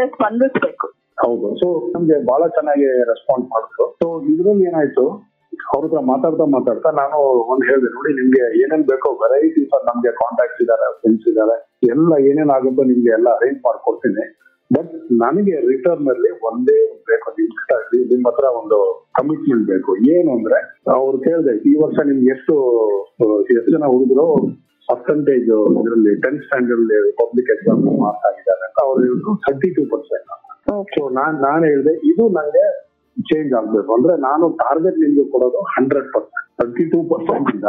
ಸ್ಪಂದಿಸ್ಬೇಕು ಹೌದು. ಸೊ ನಮ್ಗೆ ಬಹಳ ಚೆನ್ನಾಗಿ ರೆಸ್ಪಾಂಡ್ ಮಾಡಿದ್ರು. ಸೊ ಇದ್ರಲ್ಲಿ ಏನಾಯ್ತು? ಅವ್ರ ಹತ್ರ ಮಾತಾಡ್ತಾ ಮಾತಾಡ್ತಾ ನಾನು ಒಂದ್ ಹೇಳಿದೆ ನೋಡಿ ನಿಮ್ಗೆ ಏನೇನ್ ಬೇಕೋ ವೆರೈಟೀಸ್ ನಮ್ಗೆ ಕಾಂಟ್ಯಾಕ್ಟ್ಸ್ ಇದಾರೆ ಫ್ರೆಂಡ್ಸ್ ಇದಾರೆ ಎಲ್ಲ ಏನೇನ್ ಆಗುತ್ತೋ ನಿಮ್ಗೆ ಎಲ್ಲ ಅರೇಂಜ್ ಮಾಡ್ಕೊಡ್ತೀನಿ. ಬಟ್ ನನಗೆ ರಿಟರ್ನ್ ಅಲ್ಲಿ ಒಂದೇ ಒಂದ್ ಬೇಕು ನಿಮ್ ಹತ್ರ- ನಿಮ್ ಹತ್ರ ಒಂದು ಕಮಿಟ್ಮೆಂಟ್ ಬೇಕು. ಏನು ಅಂದ್ರೆ ಅವ್ರು ಕೇಳಿದೆ ಈ ವರ್ಷ ನಿಮ್ಗೆ ಎಷ್ಟು ಎಷ್ಟು ಜನ ಹುಡುಗರು ಪರ್ಸೆಂಟೇಜ್ ಇದರಲ್ಲಿ ಟೆಂತ್ ಸ್ಟ್ಯಾಂಡರ್ಡ್ ಅಲ್ಲಿ ಪಬ್ಲಿಕ್ ಎಕ್ಸಾಮ್ ಮಾರ್ಕ್ ಆಗಿದ್ದಾರೆ ಅಂತ ಅವ್ರು ಹೇಳಿದ್ರು ಥರ್ಟಿ ಟೂ ಪರ್ಸೆಂಟ್ ಸೊ ನಾನ್ ನಾನ್ ಹೇಳಿದೆ ಇದು ನಂಗೆ ಚೇಂಜ್ ಆಗ್ಬೇಕು. ಅಂದ್ರೆ ನಾನು ಟಾರ್ಗೆಟ್ ನಿಮ್ಗೆ ಕೊಡೋದು hundred percent thirty two percent ಇಂದ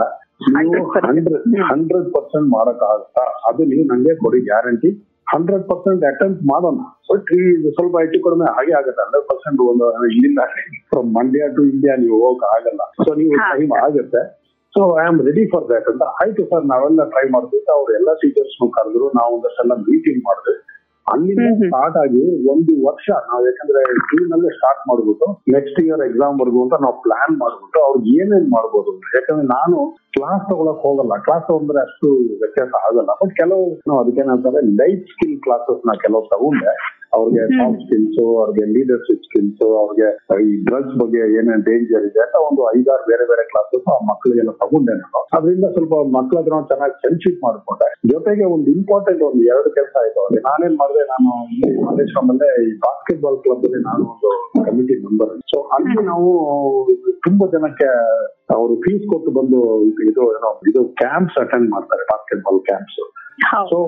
ನೀವು 100% ಹಂಡ್ರೆಡ್ ಹಂಡ್ರೆಡ್ ಪರ್ಸೆಂಟ್ ಮಾಡಕ್ ಆಗುತ್ತಾ ಅದು ನೀವು ನಂಗೆ ಕೊಡಿ ಗ್ಯಾರಂಟಿ ಹಂಡ್ರೆಡ್ ಪರ್ಸೆಂಟ್ ಅಟೆಂಪ್ಟ್ ಮಾಡೋಣ. ಬಟ್ ಈ ಸ್ವಲ್ಪ ಹೆಚ್ಚು ಕಡಿಮೆ ಹಾಗೆ ಆಗುತ್ತೆ. ಹಂಡ್ರೆಡ್ ಪರ್ಸೆಂಟ್ ಒಂದು ಇಲ್ಲಿಂದ ಫ್ರಮ್ ಮಂಡ್ಯ ಟು ಇಂಡಿಯಾ ನೀವು ಹೋಗಕ್ ಆಗಲ್ಲ. ಸೊ ನೀವು ಟೈಮ್ ಆಗುತ್ತೆ. So I am ready for that ಅಂತ. ಆಯ್ತು ಸರ್ ನಾವೆಲ್ಲ ಟ್ರೈ ಮಾಡ್ತೀವಿ. ಅವ್ರು ಎಲ್ಲ ಟೀಚರ್ಸ್ ಕರೆದ್ರು ನಾವು ಒಂದಷ್ಟೆಲ್ಲ ಮೀಟಿಂಗ್ ಮಾಡಿದ್ವಿ ಅಲ್ಲಿಂದ. ಸ್ಟಾರ್ಟ್ ಆಗಿ ಒಂದು ವರ್ಷ ನಾವು ಯಾಕಂದ್ರೆ ಜೂನ್ ಅಲ್ಲೇ ಸ್ಟಾರ್ಟ್ ಮಾಡ್ಬಿಟ್ಟು ನೆಕ್ಸ್ಟ್ ಇಯರ್ ಎಕ್ಸಾಮ್ ವರ್ಗು ಅಂತ ನಾವು ಪ್ಲಾನ್ ಮಾಡ್ಬಿಟ್ಟು ಅವ್ರಿಗೆ ಏನೇನ್ ಮಾಡ್ಬೋದು. ಯಾಕಂದ್ರೆ ನಾನು ಕ್ಲಾಸ್ ತಗೊಳಕ್ ಹೋಗಲ್ಲ ಕ್ಲಾಸ್ ತಗೊಂಡ್ರೆ ಅಷ್ಟು ವ್ಯತ್ಯಾಸ ಆಗಲ್ಲ ಬಟ್ ಕೆಲವು ನಾವು ಅದಕ್ಕೇನಂತಾರೆ ಲೈಫ್ ಸ್ಕಿಲ್ ಕ್ಲಾಸಸ್ನ ಕೆಲವು ತಗೊಂಡೆ ಅವ್ರಿಗೆ ಸಾಫ್ಟ್ ಸ್ಕಿಲ್ಸ್ ಅವ್ರಿಗೆ ಲೀಡರ್ಶಿಪ್ ಸ್ಕಿಲ್ಸ್ ಅವ್ರಿಗೆ ಈ ಡ್ರಗ್ಸ್ ಬಗ್ಗೆ ಏನೇನ್ ಡೇಂಜರ್ ಇದೆ ಅಂತ ಒಂದು ಐದಾರು ಬೇರೆ ಬೇರೆ ಕ್ಲಾಸಸ್ ಆ ಮಕ್ಕಳಿಗೆಲ್ಲ ತಗೊಂಡೆ ನಾನು. ಅದರಿಂದ ಸ್ವಲ್ಪ ಮಕ್ಕಳ ಹತ್ರ ಚೆನ್ನಾಗಿ ಫ್ರೆಂಡ್ಶಿಪ್ ಮಾಡ್ಕೊಂಡೆ. ಜೊತೆಗೆ ಒಂದು ಇಂಪಾರ್ಟೆಂಟ್ ಒಂದು ಎರಡು ಕೆಲಸ ಆಯ್ತು. ಅವ್ರಿಗೆ ನಾನೇನ್ ಮಾಡಿದೆ ನಾನು ಇಲ್ಲಿ ಮಲ್ಲೇಶ್ವರಂ ಈ ಬಾಸ್ಕೆಟ್ ಬಾಲ್ ಕ್ಲಬ್ ಅಲ್ಲಿ ನಾನು ಒಂದು ಕಮಿಟಿ ಮೆಂಬರ್ ಸೊ ಅಲ್ಲಿ ನಾವು ತುಂಬಾ ಜನಕ್ಕೆ ಅವರು ಫೀಸ್ ಕೊಟ್ಟು ಬಂದು ಇದು ಇದು ಏನೋ ಇದು ಕ್ಯಾಂಪ್ಸ್ ಅಟೆಂಡ್ ಮಾಡ್ತಾರೆ ಬಾಸ್ಕೆಟ್ ಬಾಲ್ ಕ್ಯಾಂಪ್ಸ್ ಹೌದು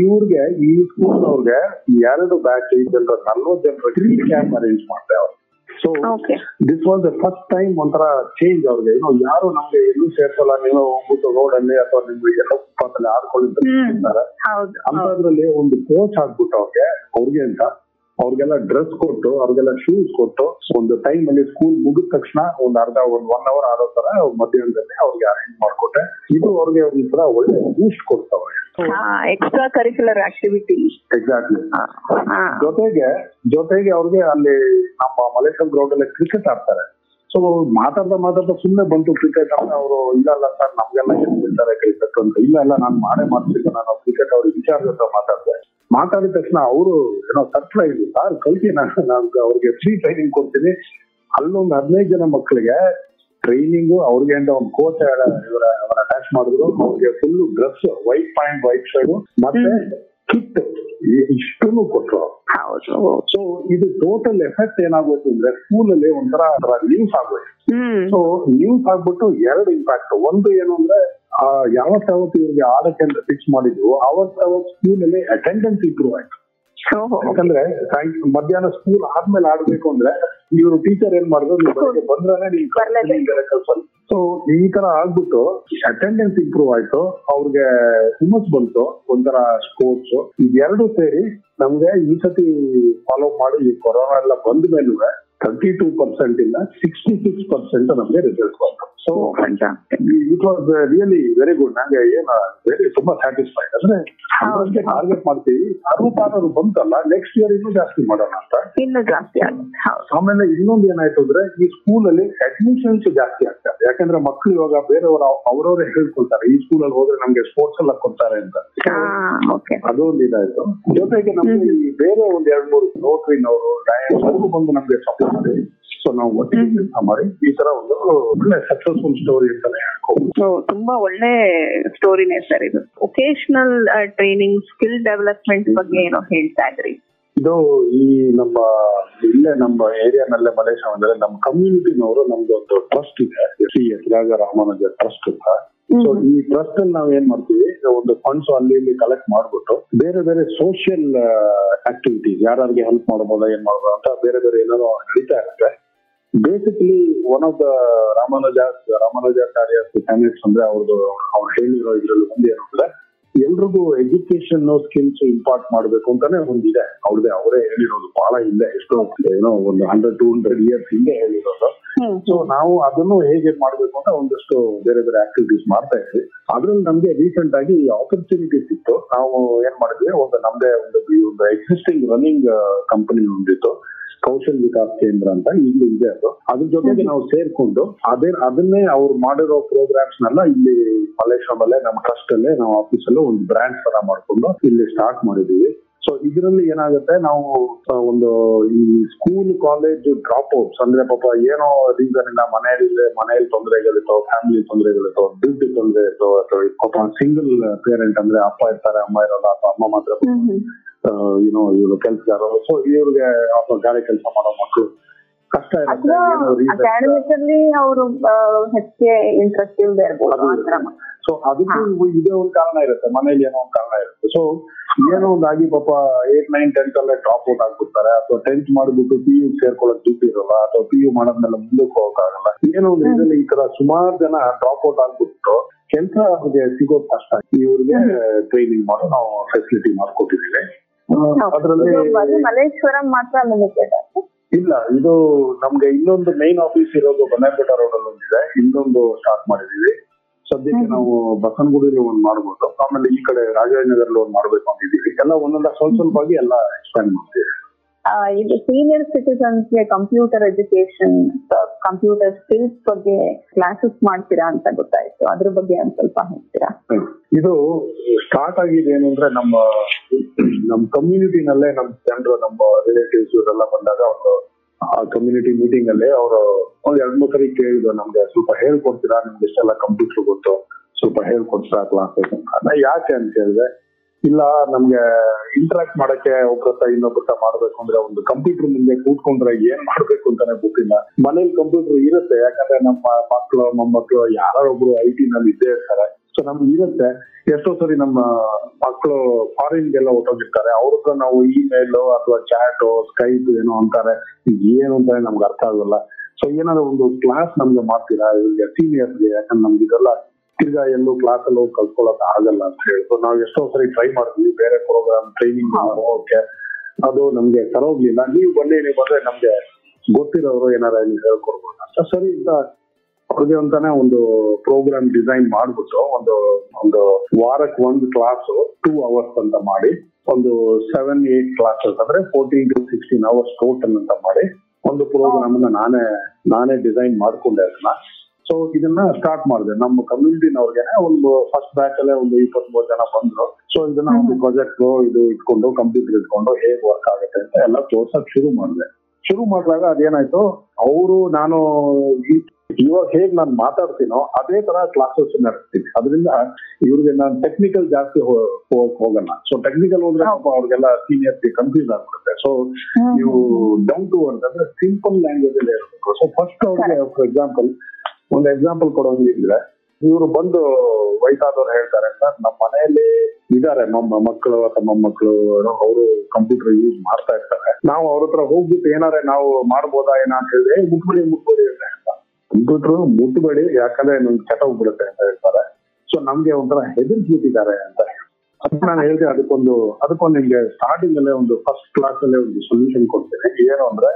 ಇವ್ರಿಗೆ ಈ ಸ್ಕೂಲ್ ಅವ್ರಿಗೆ ಎರಡು ಬ್ಯಾಚ್ ಜನರು ನಲ್ವತ್ ಜನರಿಗೆ ಕ್ಯಾಂಪ್ ಅರೇಂಜ್ ಮಾಡ್ತಾರೆ ಅವ್ರು. So this was the first time ಒಂಥರ ಚೇಂಜ್ ಅವ್ರಿಗೆ. ಏನೋ ಯಾರು ನಮ್ಗೆ ಎಲ್ಲೂ ಸೇರ್ಸಲ್ಲ ನೀವು ಹೋಗ್ಬಿಟ್ಟು ರೋಡ್ ಅಲ್ಲಿ ಅಥವಾ ನಿಮ್ಗೆ ಎಲ್ಲ ಅಲ್ಲಿ ಆಡ್ಕೊಳ್ಳಿ ಅಂತ ಅಂತದ್ರಲ್ಲಿ ಒಂದು ಕೋಚ್ ಆಗ್ಬಿಟ್ಟು ಅವ್ರಿಗೆ ಅವ್ರಿಗೆ ಅಂತ ಅವ್ರಿಗೆಲ್ಲ ಡ್ರೆಸ್ ಕೊಟ್ಟು ಅವ್ರಿಗೆಲ್ಲ ಶೂಸ್ ಕೊಟ್ಟು ಒಂದು ಟೈಮ್ ಅಲ್ಲಿ ಸ್ಕೂಲ್ ಮುಗಿದ ತಕ್ಷಣ ಒಂದ್ ಅರ್ಧ ಒಂದ್ ಒನ್ ಅವರ್ ಆಡೋ ತರ ಮಧ್ಯಾಹ್ನದಲ್ಲಿ ಅವ್ರಿಗೆ ಅರೇಂಜ್ ಮಾಡ್ಕೊಟ್ಟೆ. ಇದು ಅವ್ರಿಗೆ ಒಂಥರ ಒಳ್ಳೆ ಬೂಸ್ಟ್ ಕೊಡ್ತಾವೆ ಎಕ್ಸ್ಟ್ರಾ ಕರಿಕ್ಯುಲರ್ ಆಕ್ಟಿವಿಟಿ ಎಕ್ಸಾಕ್ಟ್ಲಿ ಜೊತೆಗೆ ಜೊತೆಗೆ ಅವ್ರಿಗೆ ಅಲ್ಲಿ ನಮ್ಮ ಮಲೇಶ್ವರಂ ಗ್ರೌಂಡ್ ಅಲ್ಲಿ ಕ್ರಿಕೆಟ್ ಆಡ್ತಾರೆ ಸೊ ಮಾತಾಡ್ತಾ ಮಾತಾಡ್ತಾ ಸುಮ್ಮನೆ ಬಂತು ಕ್ರಿಕೆಟ್ ಅಂತ ಅವರು ಇಲ್ಲ ಅಲ್ಲ ಸರ್ ನಮ್ಗೆಲ್ಲ ಏನ್ ಬಿಡ್ತಾರೆ ಕ್ರಿಕೆಟ್ ಅಂತ. ಇಲ್ಲ ಇಲ್ಲ ನಾನು ಮಾಡೇ ಮಾಡ್ತೀನಿ ನಾನು ಕ್ರಿಕೆಟ್ ಅವ್ರಿಗೆ ವಿಚಾರ ಮಾತಾಡಿದೆ. ಮಾತಾಡಿದ ತಕ್ಷಣ ಅವರು ಏನೋ ಸರ್ಪ್ರೈಸ್ ಸರ್ ಕಲ್ತಿ ನಾನು ನಾನು ಅವ್ರಿಗೆ ಫ್ರೀ ಟ್ರೈನಿಂಗ್ ಕೊಡ್ತೀನಿ. ಅಲ್ಲೊಂದು ಹದಿನೈದು ಜನ ಮಕ್ಕಳಿಗೆ ಟ್ರೈನಿಂಗು ಅವ್ರಿಗೆ ಅಂತ ಒಂದು ಕೋಚ್ ಇವರ ಅವರ ಅಟ್ಯಾಚ್ ಮಾಡಿದ್ರು. ಅವ್ರಿಗೆ full dress white pant white shirt ಮತ್ತೆ ಕಿಟ್ ಇಷ್ಟನ್ನು ಕೊಟ್ರು. ಹೌದು. ಸೊ ಇದು ಟೋಟಲ್ ಎಫೆಕ್ಟ್ ಏನಾಗೋಯ್ತು ಅಂದ್ರೆ ಸ್ಕೂಲ್ ಅಲ್ಲಿ ಒಂಥರ ನ್ಯೂಸ್ ಆಗೋಯ್ತು. ಹ್ಮ್. ಸೊ ನ್ಯೂಸ್ ಆಗ್ಬಿಟ್ಟು ಎರಡು ಇಂಪ್ಯಾಕ್ಟ್ ಒಂದು ಏನು ಅಂದ್ರೆ ಆ, ಯಾವತ್ ಯಾವತ್ತು ಇವ್ರಿಗೆ ಆಡಕ್ಕೆ ಅಂತ ಫಿಕ್ಸ್ ಮಾಡಿದ್ರು ಅವತ್ ಅವತ್ ಸ್ಕೂಲ್ ಅಲ್ಲಿ ಅಟೆಂಡೆನ್ಸ್ ಇಂಪ್ರೂವ್ ಆಯ್ತು. ಯಾಕಂದ್ರೆ ಮಧ್ಯಾಹ್ನ ಸ್ಕೂಲ್ ಆದ್ಮೇಲೆ ಆಡ್ಬೇಕು ಅಂದ್ರೆ ಇವರು ಟೀಚರ್ ಏನ್ ಮಾಡಿದ್ರು ಬಂದ್ರೆ ಸೊ ಈ ತರ ಆಗ್ಬಿಟ್ಟು ಅಟೆಂಡೆನ್ಸ್ ಇಂಪ್ರೂವ್ ಆಯ್ತು ಅವ್ರಿಗೆ ಹುಮ್ಮಸ್ ಬಂತು ಒಂಥರ ಸ್ಪೋರ್ಟ್ಸ್ ಇದೆರಡು ಸೇರಿ ನಮ್ಗೆ ಈ ಸತಿ ಫಾಲೋ ಮಾಡಿ ಈ ಕೊರೋನಾ ಎಲ್ಲ ಬಂದ ಮೇಲೂ ತರ್ಟಿ ಟೂ ಪರ್ಸೆಂಟ್ ಇಂದ ಸಿಕ್ಸ್ಟಿ ಸಿಕ್ಸ್ ಪರ್ಸೆಂಟ್ ನಮ್ಗೆ ರಿಸಲ್ಟ್ ಬಂತು. So it was really very good ನಂಗೆ ಏನ ವೆರಿ ತುಂಬಾ ಸ್ಯಾಟಿಸ್ಫೈಡ್ ಅಂದ್ರೆ ಹಂಡ್ರೆಡ್ಗೆ ಟಾರ್ಗೆಟ್ ಮಾಡ್ತೀವಿ. ಅರವತ್ತಾರು ಬಂತಲ್ಲ ನೆಕ್ಸ್ಟ್ ಇಯರ್ ಇನ್ನೂ ಜಾಸ್ತಿ ಮಾಡೋಣ ಅಂತ. ಇನ್ನು ಜಾಸ್ತಿ ಆಗುತ್ತೆ. ಆಮೇಲೆ ಇನ್ನೊಂದು ಏನಾಯ್ತು ಅಂದ್ರೆ ಈ ಸ್ಕೂಲ್ ಅಲ್ಲಿ ಅಡ್ಮಿಷನ್ಸ್ ಜಾಸ್ತಿ ಆಗ್ತಾರೆ ಯಾಕಂದ್ರೆ ಮಕ್ಕಳು ಇವಾಗ ಬೇರೆಯವರು ಅವರವರೇ ಹೇಳ್ಕೊಳ್ತಾರೆ. ಈ ಸ್ಕೂಲ್ ಅಲ್ಲಿ ಹೋದ್ರೆ ನಮ್ಗೆ ಸ್ಪೋರ್ಟ್ಸ್ ಎಲ್ಲ ಕೊಡ್ತಾರೆ ಅಂತ. ಅದೊಂದು ಇದಾಯ್ತು. ಜೊತೆಗೆ ನಮ್ಗೆ ಬೇರೆ ಒಂದ್ ಎರಡ್ ಮೂರು ನೋಟ್ರಿನವರು ಡಯಸ್ ಅವರು ಬಂದು ನಮ್ಗೆ ಸಪೋರ್ಟ್ ಮಾಡಿ. ಸೊ ನಾವು ಒಟ್ಟಿಗೆ ಕೆಲಸ ಮಾಡಿ ಈ ತರ ಒಂದು ಒಳ್ಳೆ ಸಕ್ಸಸ್ಫುಲ್ ಸ್ಟೋರಿ ಅಂತಾನೆ ಹೇಳ್ಕೊ ಸೊ ತುಂಬಾ ಒಳ್ಳೆ ಸ್ಟೋರಿನೇ ಸರ್ ಇದು. ಒಕೇಶನಲ್ ಟ್ರೈನಿಂಗ್ ಸ್ಕಿಲ್ ಡೆವಲಪ್ಮೆಂಟ್ ಬಗ್ಗೆ ಏನೋ ಹೇಳ್ತಾ ಇದ್ರಿ. ಇದು ಈ ನಮ್ಮ ಇಲ್ಲೇ ನಮ್ಮ ಏರಿಯಾನಲ್ಲೇ ಮಲೇಶ್ ಅಂದ್ರೆ ನಮ್ಮ ಕಮ್ಯುನಿಟಿನವರು ನಮ್ದು ಒಂದು ಟ್ರಸ್ಟ್ ಇದೆ. ಶ್ರೀ ತ್ಯಾಗ ರಾಮಾನುಜ ಟ್ರಸ್ಟ್ ಅಂತ ಸೊ ಈ ಟ್ರಸ್ಟ್ ಅಲ್ಲಿ ನಾವ್ ಏನ್ ಮಾಡ್ತೀವಿ? ಒಂದು ಫಂಡ್ಸ್ ಅಲ್ಲಿ ಇಲ್ಲಿ ಕಲೆಕ್ಟ್ ಮಾಡ್ಬಿಟ್ಟು ಬೇರೆ ಬೇರೆ ಸೋಷಿಯಲ್ ಆಕ್ಟಿವಿಟೀಸ್ ಯಾರಿಗೆ ಹೆಲ್ಪ್ ಮಾಡ್ಬೋದಾ ಏನ್ ಮಾಡಬಹುದು ಅಂತ ಬೇರೆ ಬೇರೆ ಏನಾದ್ರು ನಡೀತಾ ಇರುತ್ತೆ. Basically one of the Ramanuja's Ramanujacharya candidates ಅಂದ್ರೆ ಅವ್ರದ್ದು ಅವ್ರು ಹೇಳಿರೋ ಇದ್ರಲ್ಲಿ ಒಂದು ಏನು ಅಂದ್ರೆ ಎಲ್ರಿಗೂ ಎಜುಕೇಶನ್ ಸ್ಕಿಲ್ಸ್ ಇಂಪಾರ್ಟ್ ಮಾಡ್ಬೇಕು ಅಂತಾನೆ ಒಂದಿದೆ. ಅವ್ರದೇ ಅವರೇ ಹೇಳಿರೋದು. ಬಹಳ ಹಿಂದೆ ಎಷ್ಟೋ ಏನೋ ಒಂದು ಹಂಡ್ರೆಡ್ ಟೂ ಹಂಡ್ರೆಡ್ ಇಯರ್ಸ್ ಹಿಂದೆ ಹೇಳಿರೋದು. ಸೊ ನಾವು ಅದನ್ನು ಹೇಗೆ ಮಾಡ್ಬೇಕು ಅಂತ ಒಂದಷ್ಟು ಬೇರೆ ಬೇರೆ ಆಕ್ಟಿವಿಟೀಸ್ ಮಾಡ್ತಾ ಇದ್ವಿ. ಅದ್ರಲ್ಲಿ ನಮ್ಗೆ ರೀಸೆಂಟ್ ಆಗಿ ಆಪರ್ಚುನಿಟಿ ಸಿಕ್ತು. ನಾವು ಏನ್ ಮಾಡಿದ್ವಿ ಒಂದು ನಮ್ದೇ ಒಂದು ಒಂದು ಎಕ್ಸಿಸ್ಟಿಂಗ್ ರನ್ನಿಂಗ್ ಕಂಪನಿ ಒಂದಿತ್ತು ಕೌಶಲ್ ವಿಕಾಸ್ ಕೇಂದ್ರ ಅಂತ ಇಲ್ಲಿ ಇದೆ ಅದು. ಅದ್ರ ಜೊತೆಗೆ ನಾವು ಸೇರ್ಕೊಂಡು ಅದೇ ಅದನ್ನೇ ಅವ್ರು ಮಾಡಿರೋ ಪ್ರೋಗ್ರಾಮ್ಸ್ ನೆಲ್ಲ ಇಲ್ಲಿ ಮಲೇಶ್ವರಲ್ಲೇ ನಮ್ಮ ಟ್ರಸ್ಟ್ ಅಲ್ಲೇ ನಾವು ಆಫೀಸ್ ಅಲ್ಲೇ ಒಂದು ಬ್ರಾಂಚ್ ತರ ಮಾಡ್ಕೊಂಡು ಇಲ್ಲಿ ಸ್ಟಾರ್ಟ್ ಮಾಡಿದೀವಿ ಸೊ ಇದರಲ್ಲಿ ಏನಾಗುತ್ತೆ? ನಾವು ಒಂದು ಈ ಸ್ಕೂಲ್ ಕಾಲೇಜ್ ಡ್ರಾಪ್ ಔಟ್ಸ್ ಅಂದ್ರೆ ಪಾಪ ಏನೋ ರೀಸನ್ ಇಂದ ಮನೆಯಲ್ಲಿ ಮನೆಯಲ್ಲಿ ತೊಂದರೆಗಳಿತ್ತು ಫ್ಯಾಮಿಲಿ ತೊಂದರೆಗಳಿತ್ತು ದುಡ್ಡು ತೊಂದರೆ ಇತ್ತು ಅಥವಾ ಪಾಪ ಸಿಂಗಲ್ ಪೇರೆಂಟ್ ಅಂದ್ರೆ ಅಪ್ಪ ಇರ್ತಾರೆ ಅಮ್ಮ ಇರೋಲ್ಲ ಅಥವಾ ಅಮ್ಮ ಮಾತ್ರ ಏನೋ ಇವರು ಕೆಲಸಗಾರರು. ಸೊ ಇವ್ರಿಗೆ ಅಥವಾ ಗಾಳಿ ಕೆಲಸ ಮಾಡೋ ಮಕ್ಕಳು ಕಷ್ಟ reason ಅವರು ಹೆಚ್ಚಿಗೆ ಇಂಟ್ರೆಸ್ಟ್ ಇಲ್ಲದೆ ಇರ್ಬೋದು. ಸೊ ಅದಕ್ಕೂ ಇದೇ ಒಂದು ಕಾರಣ ಇರುತ್ತೆ. ಮನೇಲಿ ಏನೋ ಒಂದು ಕಾರಣ ಇರುತ್ತೆ. ಸೊ ಏನೋ ಒಂದು ಆಗಿ ಪಾಪ ಏಟ್ ನೈನ್ ಟೆಂತ್ ಅಲ್ಲೇ ಡ್ರಾಪ್ ಔಟ್ ಆಗ್ಬಿಡ್ತಾರೆ. ಅಥವಾ ಟೆಂತ್ ಮಾಡ್ಬಿಟ್ಟು ಪಿ ಯು ಸೇರ್ಕೊಳ್ಳೋಕ್ ದುಡ್ಡು ಇರಲ್ಲ. ಅಥವಾ ಪಿ ಯು ಮಾಡೋದ್ಮೇಲೆ ಮುಂದಕ್ಕೆ ಹೋಗಕ್ಕಾಗಲ್ಲ. ಏನೋ ಒಂದು ಇದರಲ್ಲಿ ಈ ತರ ಸುಮಾರು ಜನ ಡ್ರಾಪ್ ಔಟ್ ಆಗ್ಬಿಟ್ಟು ಕೆಲಸ ಅವ್ರಿಗೆ ಸಿಗೋದು ಕಷ್ಟ. ಇವ್ರಿಗೆ ಟ್ರೈನಿಂಗ್ ಮಾಡೋ ನಾವು ಫೆಸಿಲಿಟಿ ಮಾಡ್ಕೊಟ್ಟಿದ್ದೀವಿ. ಅದರಲ್ಲಿ ಮಲ್ಲೇಶ್ವರಂ ಮಾತ್ರ ಲಿಮಿಟೆಡ್ ಇಲ್ಲ ಇದು ನಮ್ಗೆ ಇನ್ನೊಂದು ಮೇನ್ ಆಫೀಸ್ ಇರೋದು ಬನ್ನೇರ್ಘಟ್ಟ ರೋಡ್ ಅಲ್ಲಿ ಒಂದಿದೆ. ಇನ್ನೊಂದು ಸ್ಟಾರ್ಟ್ ಮಾಡಿದೀವಿ. ಸದ್ಯಕ್ಕೆ ನಾವು ಬಸನಗುಡಿಲಿ ಒಂದು ಮಾಡ್ಬೋದು. ಆಮೇಲೆ ಈ ಕಡೆ ರಾಜಾಜಿನಗರಲ್ಲಿ ಒಂದು ಮಾಡ್ಬೇಕು ಅಂತಿದ್ದೀವಿ ಎಲ್ಲ ಒಂದೊಂದ ಸ್ವಲ್ಪ ಸ್ವಲ್ಪ ಆಗಿ ಎಲ್ಲ ಎಕ್ಸ್ಪ್ಯಾಂಡ್ ಮಾಡ್ತೀವಿ. ಇದು ಸೀನಿಯರ್ ಸಿಟಿಸನ್ಸ್ಗೆ ಕಂಪ್ಯೂಟರ್ ಎಜುಕೇಶನ್ ಕಂಪ್ಯೂಟರ್ ಸ್ಕಿಲ್ಸ್ ಬಗ್ಗೆ ಕ್ಲಾಸಸ್ ಮಾಡ್ತೀರಾ ಅಂತ ಗೊತ್ತಾಯ್ತು. ಅದ್ರ ಬಗ್ಗೆ ಒಂದ್ ಸ್ವಲ್ಪ ಹೇಳ್ತೀರಾ? ಇದು ಸ್ಟಾರ್ಟ್ ಆಗಿದೆ ಏನಂದ್ರೆ ನಮ್ಮ ನಮ್ಮ ಕಮ್ಯುನಿಟಿನಲ್ಲೇ ನಮ್ಮ ಜನರು, ನಮ್ಮ ರಿಲೇಟಿವ್ಸ್ ಇವರೆಲ್ಲ ಬಂದಾಗ ಒಂದು, ಆ ಕಮ್ಯುನಿಟಿ ಮೀಟಿಂಗ್ ಅಲ್ಲಿ ಅವರು ಒಂದ್ ಎರಡ್ ಮೂರ್ ಸರಿ ಕೇಳಿದ್ರು ನಮ್ಗೆ, ಸ್ವಲ್ಪ ಹೇಳ್ಕೊಡ್ತೀರಾ? ನಿಮ್ಗೆ ಇಷ್ಟೆಲ್ಲ ಕಂಪ್ಯೂಟರ್ ಗೊತ್ತು? ಸ್ವಲ್ಪ ಹೇಳ್ಕೊಡ್ತೀರಾ ಕ್ಲಾಸಸ್ ಯಾಕೆ ಅಂತ ಹೇಳಿದ್ರೆ ಇಲ್ಲ, ನಮ್ಗೆ ಇಂಟರಾಕ್ಟ್ ಮಾಡಕ್ಕೆ ಒಬ್ಬರ ಹತ್ರ ಮಾಡ್ಬೇಕು ಅಂದ್ರೆ ಒಂದು ಕಂಪ್ಯೂಟರ್ ಮುಂದೆ ಕೂತ್ಕೊಂಡ್ರೆ ಏನ್ ಮಾಡ್ಬೇಕು ಅಂತಾನೆ ಗೊತ್ತಿಲ್ಲ. ಮನೇಲಿ ಕಂಪ್ಯೂಟರ್ ಇರುತ್ತೆ, ಯಾಕಂದ್ರೆ ನಮ್ಮ ಮಕ್ಕಳು ಮೊಮ್ಮಕ್ಕಳು ಯಾರೊಬ್ರು ಐ ಟಿ ನಲ್ಲಿ ಇದ್ದೇ ಇರ್ತಾರೆ. ಸೊ ನಮ್ಗೆ ಇರುತ್ತೆ. ಎಷ್ಟೋ ಸರಿ ನಮ್ಮ ಮಕ್ಕಳು ಫಾರಿನ್ಗೆಲ್ಲ ಹೊಟ್ಟೋಗಿರ್ತಾರೆ ಅವ್ರ ಹತ್ರ ನಾವು ಇಮೇಲ್ ಅಥವಾ ಚಾಟ್ ಸ್ಕೈಪ್ ಏನೋ ಅಂತಾರೆ. ಏನು ಅಂತಾನೆ ನಮ್ಗೆ ಅರ್ಥ ಆಗಲ್ಲ. ಸೊ ಏನಾದ್ರು ಒಂದು ಕ್ಲಾಸ್ ನಮ್ಗೆ ಮಾಡ್ತೀರಾ? ಇವ್ರಿಗೆ ಸೀನಿಯರ್ಸ್ಗೆ ಯಾಕಂದ್ರೆ ನಮ್ಗೆ ಇದೆಲ್ಲ ತಿರ್ಗಾ ಎಲ್ಲೂ ಕ್ಲಾಸ್ ಅಲ್ಲಿ ಹೋಗಿ ಕಲ್ತ್ಕೊಳಕ್ ಆಗಲ್ಲ ಅಂತ ಹೇಳಿ. ನಾವ್ ಎಷ್ಟೋ ಸರಿ ಟ್ರೈ ಮಾಡ್ತೀವಿ ಬೇರೆ ಪ್ರೋಗ್ರಾಮ್ ಟ್ರೈನಿಂಗ್ ಹೋಗಕ್ಕೆ ಅದು ನಮ್ಗೆ ಸರೋಗ್ಲಿಲ್ಲ ನೀವು ಬನ್ನಿ ನೀವು ಬಂದ್ರೆ ನಮ್ಗೆ ಗೊತ್ತಿರೋರು ಏನಾರ ಇಲ್ಲಿ ಹೇಳ್ಕೊಡ್ಬೋದು ಅಂತ. ಸರಿ ಅಂತ ಅವ್ರಿಗೆ ಅಂತಾನೆ ಒಂದು ಪ್ರೋಗ್ರಾಮ್ ಡಿಸೈನ್ ಮಾಡ್ಬಿಟ್ಟು ಒಂದು ಒಂದು ವಾರಕ್ಕೆ ಒಂದು ಕ್ಲಾಸ್ ಟೂ ಅವರ್ಸ್ ಅಂತ ಮಾಡಿ ಒಂದು ಸೆವೆನ್ ಏಟ್ ಕ್ಲಾಸಸ್ ಅಂದ್ರೆ fourteen to sixteen hours total ಅಂತ ಮಾಡಿ ಒಂದು ಪ್ರೋಗ್ರಾಮ್ ನಾನೇ ನಾನೇ ಡಿಸೈನ್ ಮಾಡ್ಕೊಂಡೆ ಅದನ್ನ. ಸೊ ಇದನ್ನ ಸ್ಟಾರ್ಟ್ ಮಾಡಿದೆ. ನಮ್ಮ ಕಮ್ಯುನಿಟಿನವ್ರಿಗೆ ಒಂದು ಫಸ್ಟ್ ಬ್ಯಾಚ್ ಅಲ್ಲೇ ಒಂದು ಇಪ್ಪತ್ತ್ ಮೂರು ಜನ ಬಂದ್ರು. ಸೊ ಇದನ್ನ ಒಂದು ಪ್ರಾಜೆಕ್ಟ್ ಇದು ಇಟ್ಕೊಂಡು ಕಂಪ್ಯೂಟರ್ ಇಟ್ಕೊಂಡು ಹೇಗ್ ವರ್ಕ್ ಆಗುತ್ತೆ ಅಂತ ಎಲ್ಲ ತೋರ್ಸಕ್ ಶುರು ಮಾಡಿದೆ. ಶುರು ಮಾಡಿದಾಗ ಅದೇನಾಯ್ತು ಅವರು ನಾನು ಇವಾಗ ಹೇಗ್ ನಾನು ಮಾತಾಡ್ತೀನೋ ಅದೇ ತರ ಕ್ಲಾಸಸ್ ನಡೆಸ್ತೀನಿ. ಅದರಿಂದ ಇವ್ರಿಗೆ ನಾನು ಟೆಕ್ನಿಕಲ್ ಜಾಸ್ತಿ ಹೋಗಲ್ಲ. ಸೊ ಟೆಕ್ನಿಕಲ್ ಹೋದ್ರೆ ಅವ್ರಿಗೆಲ್ಲ ಸೀನಿಯರ್ಸ್ ಕನ್ಫ್ಯೂಸ್ ಆಗ್ಬಿಡುತ್ತೆ. ಸೊ ನೀವು ಡೌನ್ ಟು ವರ್ಡ್ ಅಂದ್ರೆ ಸಿಂಪಲ್ ಲ್ಯಾಂಗ್ವೇಜ್ ಅಲ್ಲಿ ಇರಬೇಕು. ಸೊ ಫಸ್ಟ್ ಅವ್ರಿಗೆ ಫಾರ್ ಎಕ್ಸಾಂಪಲ್ ಒಂದು ಎಕ್ಸಾಂಪಲ್ ಕೊಡೋಂಗಿದ್ರೆ ಇವರು ಬಂದು ವಯಸ್ಸಾದವ್ರು ಹೇಳ್ತಾರೆ ಸರ್ ನಮ್ಮ ಮನೆಯಲ್ಲಿ ಇದಾರೆ ನಮ್ಮ ಮಕ್ಕಳು ಅಥವಾ ಮೊಮ್ಮಕ್ಕಳು ಅವರು ಕಂಪ್ಯೂಟರ್ ಯೂಸ್ ಮಾಡ್ತಾ ಇರ್ತಾರೆ. ನಾವು ಅವ್ರ ಹತ್ರ ಹೋಗ್ಬಿಟ್ಟು ಏನಾರೆ ನಾವು ಮಾಡ್ಬೋದಾ ಏನೋ ಅಂತ ಹೇಳಿ "ಏ, ಮುಟ್ಬೇಡಿ ಮುಟ್ಬೇಡಿ ಅಂತ ಕಂಪ್ಯೂಟರ್ ಮುಟ್ಬೇಡಿ ಯಾಕಂದ್ರೆ ನಮ್ಗೆ ಕೆಟ್ಟೋಗ್ಬಿಡುತ್ತೆ ಅಂತ ಹೇಳ್ತಾರೆ. ಸೊ ನಮ್ಗೆ ಒಂಥರ ಹೆದರ್ಸ್ಬಿಟ್ಟಿದ್ದಾರೆ ಅಂತ ಅದಕ್ಕೆ ನಾನು ಹೇಳ್ತೀನಿ ಅದಕ್ಕೊಂದು ಅದಕ್ಕೊಂದು ನಿಮ್ಗೆ ಸ್ಟಾರ್ಟಿಂಗ್ ಅಲ್ಲೇ ಒಂದು ಫಸ್ಟ್ ಕ್ಲಾಸ್ ಅಲ್ಲೇ ಒಂದು ಸೊಲ್ಯೂಷನ್ ಕೊಡ್ತೇನೆ. ಏನು ಅಂದ್ರೆ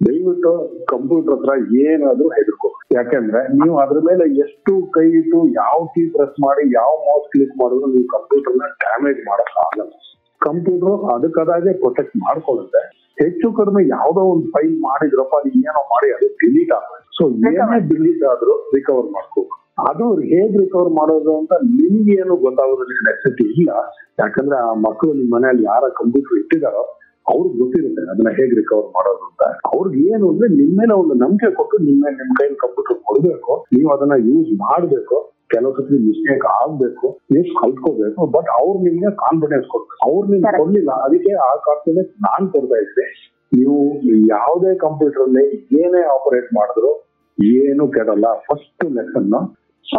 ದಯವಿಟ್ಟು ಕಂಪ್ಯೂಟರ್ ಹತ್ರ ಏನಾದ್ರೂ ಹೆದರ್ಕೋ. ಯಾಕಂದ್ರೆ ನೀವು ಅದ್ರ ಮೇಲೆ ಎಷ್ಟು ಕೈ ಇಟ್ಟು ಯಾವ ಕೀ ಪ್ರೆಸ್ ಮಾಡಿ ಯಾವ ಮೌಸ್ ಕ್ಲಿಕ್ ಮಾಡಿದ್ರು ನೀವು ಕಂಪ್ಯೂಟರ್ನ ಡ್ಯಾಮೇಜ್ ಮಾಡಕ್ ಆಗಲ್ಲ. ಕಂಪ್ಯೂಟರ್ ಅದಕ್ಕದಾಗೆ ಪ್ರೊಟೆಕ್ಟ್ ಮಾಡ್ಕೊಳ್ಳುತ್ತೆ. ಹೆಚ್ಚು ಕಡಿಮೆ ಯಾವ್ದೋ ಒಂದು ಫೈಲ್ ಮಾಡಿದ್ರಪ್ಪ ಅದು ಏನೋ ಮಾಡಿ ಅದು ಡಿಲೀಟ್ ಆಗುತ್ತೆ. ಸೊ ಏನೇ ಡಿಲೀಟ್ ಆದ್ರೂ ರಿಕವರ್ ಮಾಡ್ಕೋ. ಅದು ಹೇಗ್ ರಿಕವರ್ ಮಾಡೋದು ಅಂತ ನಿಮ್ಗೆ ಏನು ಗೊತ್ತಾಗೋದ್ರಲ್ಲಿ ನೆಸೆಸಿಟಿ ಇಲ್ಲ. ಯಾಕಂದ್ರೆ ಆ ಮಕ್ಕಳು ನಿಮ್ಮ ಮನೆಯಲ್ಲಿ ಯಾರ ಕಂಪ್ಯೂಟರ್ ಇಟ್ಟಿದಾರೋ ಅವ್ರಿಗೆ ಗೊತ್ತಿರುತ್ತೆ ಅದನ್ನ ಹೇಗ್ ರಿಕವರ್ ಮಾಡೋದು ಅಂತ. ಅವ್ರಿಗೆ ಏನು ಅಂದ್ರೆ ನಿಮ್ ಮೇಲೆ ಒಂದು ನಂಬಿಕೆ ಕೊಟ್ಟು ನಿಮ್ಮ ಮೇಲೆ ನಿಮ್ ಕೈಯಲ್ಲಿ ಕಂಪ್ಯೂಟರ್ ಕೊಡ್ಬೇಕು ನೀವು ಅದನ್ನ ಯೂಸ್ ಮಾಡ್ಬೇಕು ಕೆಲವು ಸತಿ ಮಿಸ್ಟೇಕ್ ಆಗ್ಬೇಕು ನೀವು ಕಲ್ತ್ಕೋಬೇಕು ಬಟ್ ಅವ್ರು ನಿಮ್ಗೆ ಕಾನ್ಫಿಡೆನ್ಸ್ ಕೊಡ್ಬೇಕು. ಅವ್ರು ನಿಮ್ಗೆ. ಕೊಡ್ಲಿಲ್ಲ ಅದಕ್ಕೆ ಆ ಕಾನ್ಫಿಡೆನ್ಸ್ ನಾನ್ ಕೊಡ್ತಾ ಇದ್ದೆ. ನೀವು ಯಾವುದೇ ಕಂಪ್ಯೂಟರ್ ಅಲ್ಲಿ ಏನೇ ಆಪರೇಟ್ ಮಾಡಿದ್ರು ಏನು ಕೆಡಲ್ಲ ಫಸ್ಟ್ ಲೆಸನ್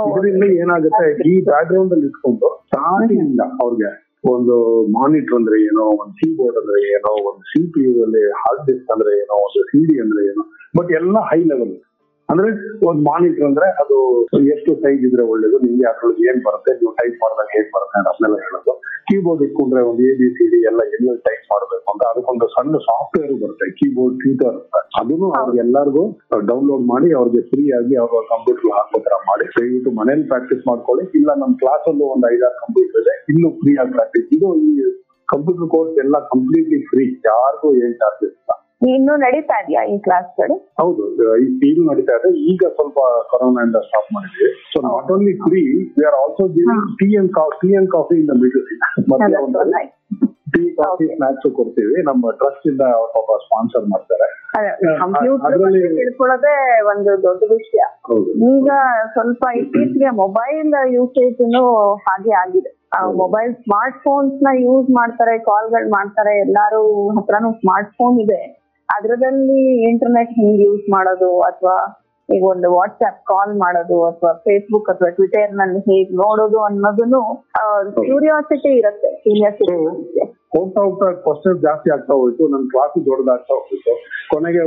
ಇದರಿಂದ ಏನಾಗುತ್ತೆ ಈ ಬ್ಯಾಕ್ ಗ್ರೌಂಡ್ ಅಲ್ಲಿ ಇಟ್ಕೊಂಡು ಸ್ಟಾರ್ಟಿಂಗ್ ಅವ್ರಿಗೆ ಒಂದು ಮಾನಿಟರ್ ಅಂದ್ರೆ ಏನೋ, ಒಂದು ಕೀಬೋರ್ಡ್ ಅಂದ್ರೆ ಏನೋ, ಒಂದು ಸಿ ಅಲ್ಲಿ ಹಾರ್ಡ್ ಡಿಸ್ಕ್ ಅಂದ್ರೆ ಏನೋ, ಒಂದು ಸಿ ಡಿ ಅಂದ್ರೆ ಏನೋ ಬಟ್ ಎಲ್ಲ ಹೈ ಲೆವೆಲ್ ಅಂದ್ರೆ ಒಂದು ಮಾನಿಟರ್ ಅಂದ್ರೆ ಅದು ಎಷ್ಟು ಸೈಜ್ ಇದ್ರೆ ಒಳ್ಳೇದು ನಿಮ್ಗೆ ಅದ್ರೊಳಗೆ ಏನ್ ಬರುತ್ತೆ ನೀವು ಟೈಪ್ ಮಾಡಿದಾಗ ಹೇಗ್ ಬರುತ್ತೆ ಅದನ್ನೆಲ್ಲ ಹೇಳೋದು. ಕೀಬೋರ್ಡ್ ಇಟ್ಕೊಂಡ್ರೆ ಒಂದು ಎ ಬಿ ಸಿ ಡಿ ಎಲ್ಲ ಎಲ್ಲ ಟೈಪ್ ಮಾಡಬೇಕು ಅಂತ ಅದಕ್ಕೊಂದು ಸಣ್ಣ ಸಾಫ್ಟ್ವೇರ್ ಬರುತ್ತೆ ಕೀಬೋರ್ಡ್ ಟ್ಯೂಟರ್ ಅದನ್ನು ಅವ್ರಿಗೆ ಎಲ್ಲರಿಗೂ ಡೌನ್ಲೋಡ್ ಮಾಡಿ ಅವ್ರಿಗೆ ಫ್ರೀ ಆಗಿ ಅವ್ರ ಕಂಪ್ಯೂಟರ್ ಹಾಕೋ ತರ ಮಾಡಿ ದಯವಿಟ್ಟು ಮನೇಲಿ ಪ್ರಾಕ್ಟೀಸ್ ಮಾಡ್ಕೊಳ್ಳಿ. ಇಲ್ಲ ನಮ್ಮ ಕ್ಲಾಸ್ ಅಲ್ಲೂ ಒಂದು ಐದಾರು ಕಂಪ್ಯೂಟರ್ ಇದೆ ಇನ್ನು ಫ್ರೀ ಆಗಿ ಪ್ರಾಕ್ಟೀಸ್ ಇದು ಈ ಕಂಪ್ಯೂಟರ್ ಕೋರ್ಸ್ ಎಲ್ಲ ಕಂಪ್ಲೀಟ್ಲಿ ಫ್ರೀ ಯಾರಿಗೂ ಏನ್ ಚಾರ್ಜಸ್ ಇಲ್ಲ. ಇನ್ನು ನಡೀತಾ ಇದೆಯಾ ಈ ಕ್ಲಾಸ್ಗಳು? ಹೌದು ಈಗ ನಡೀತಾ ಇದೆ. ಈಗ ಸ್ವಲ್ಪ ಕೊರೋನಾ ಇಂದ ಸ್ಟಾಪ್ ಮಾಡಿದ್ವಿ. So not only free we are also tea and tea and coffee ಇಂದ ಮಿಡಲ್ ಟೀ ಕಾಫಿ. ಸ್ನಾಕ್ಸ್ ಕೊಡ್ತೀವಿ. ನಮ್ಮ ಟ್ರಸ್ಟ್ ಇಂದ ಪಾಪ ಸ್ಪಾನ್ಸರ್ ಮಾಡ್ತಾರೆ. ತಿಳ್ಕೊಳ್ಳೋದೇ ಒಂದು ದೊಡ್ಡ ವಿಷಯ. ಈಗ ಸ್ವಲ್ಪ ಇತ್ತೀಚೆಗೆ ಮೊಬೈಲ್ ಯೂಸೇಜ್ ಹಾಗೆ ಆಗಿದೆ. ಮೊಬೈಲ್ ಸ್ಮಾರ್ಟ್ ಫೋನ್ಸ್ನ ಯೂಸ್ ಮಾಡ್ತಾರೆ ಕಾಲ್ಗಳು ಮಾಡ್ತಾರೆ. ಎಲ್ಲಾರು ಹತ್ರನೂ ಸ್ಮಾರ್ಟ್ ಫೋನ್ ಇದೆ. ಅದ್ರದಲ್ಲಿ ಇಂಟರ್ನೆಟ್ ಹೆಂಗ್ ಯೂಸ್ ಮಾಡೋದು ಅಥವಾ ಈಗ ಒಂದು ವಾಟ್ಸ್ಆಪ್ ಕಾಲ್ ಮಾಡೋದು ಅಥವಾ ಫೇಸ್ಬುಕ್ ಅಥವಾ ಟ್ವಿಟರ್ನಲ್ಲಿ ಹೇಗ್ ನೋಡೋದು ಅನ್ನೋದನ್ನು ಕ್ಯೂರಿಯಾಸಿಟಿ ಇರುತ್ತೆ ಸೀನಿಯರ್ ಹೋಗ್ತಾ ಹೋಗ್ತಾ ಕ್ವಶನ್ ಜಾಸ್ತಿ ಆಗ್ತಾ ಹೋಯ್ತು ನನ್ ಕ್ಲಾಸ್ ದೊಡ್ಡದಾಗ್ತಾ ಹೋಗ್ತಿತ್ತು. ಕೊನೆಗೆ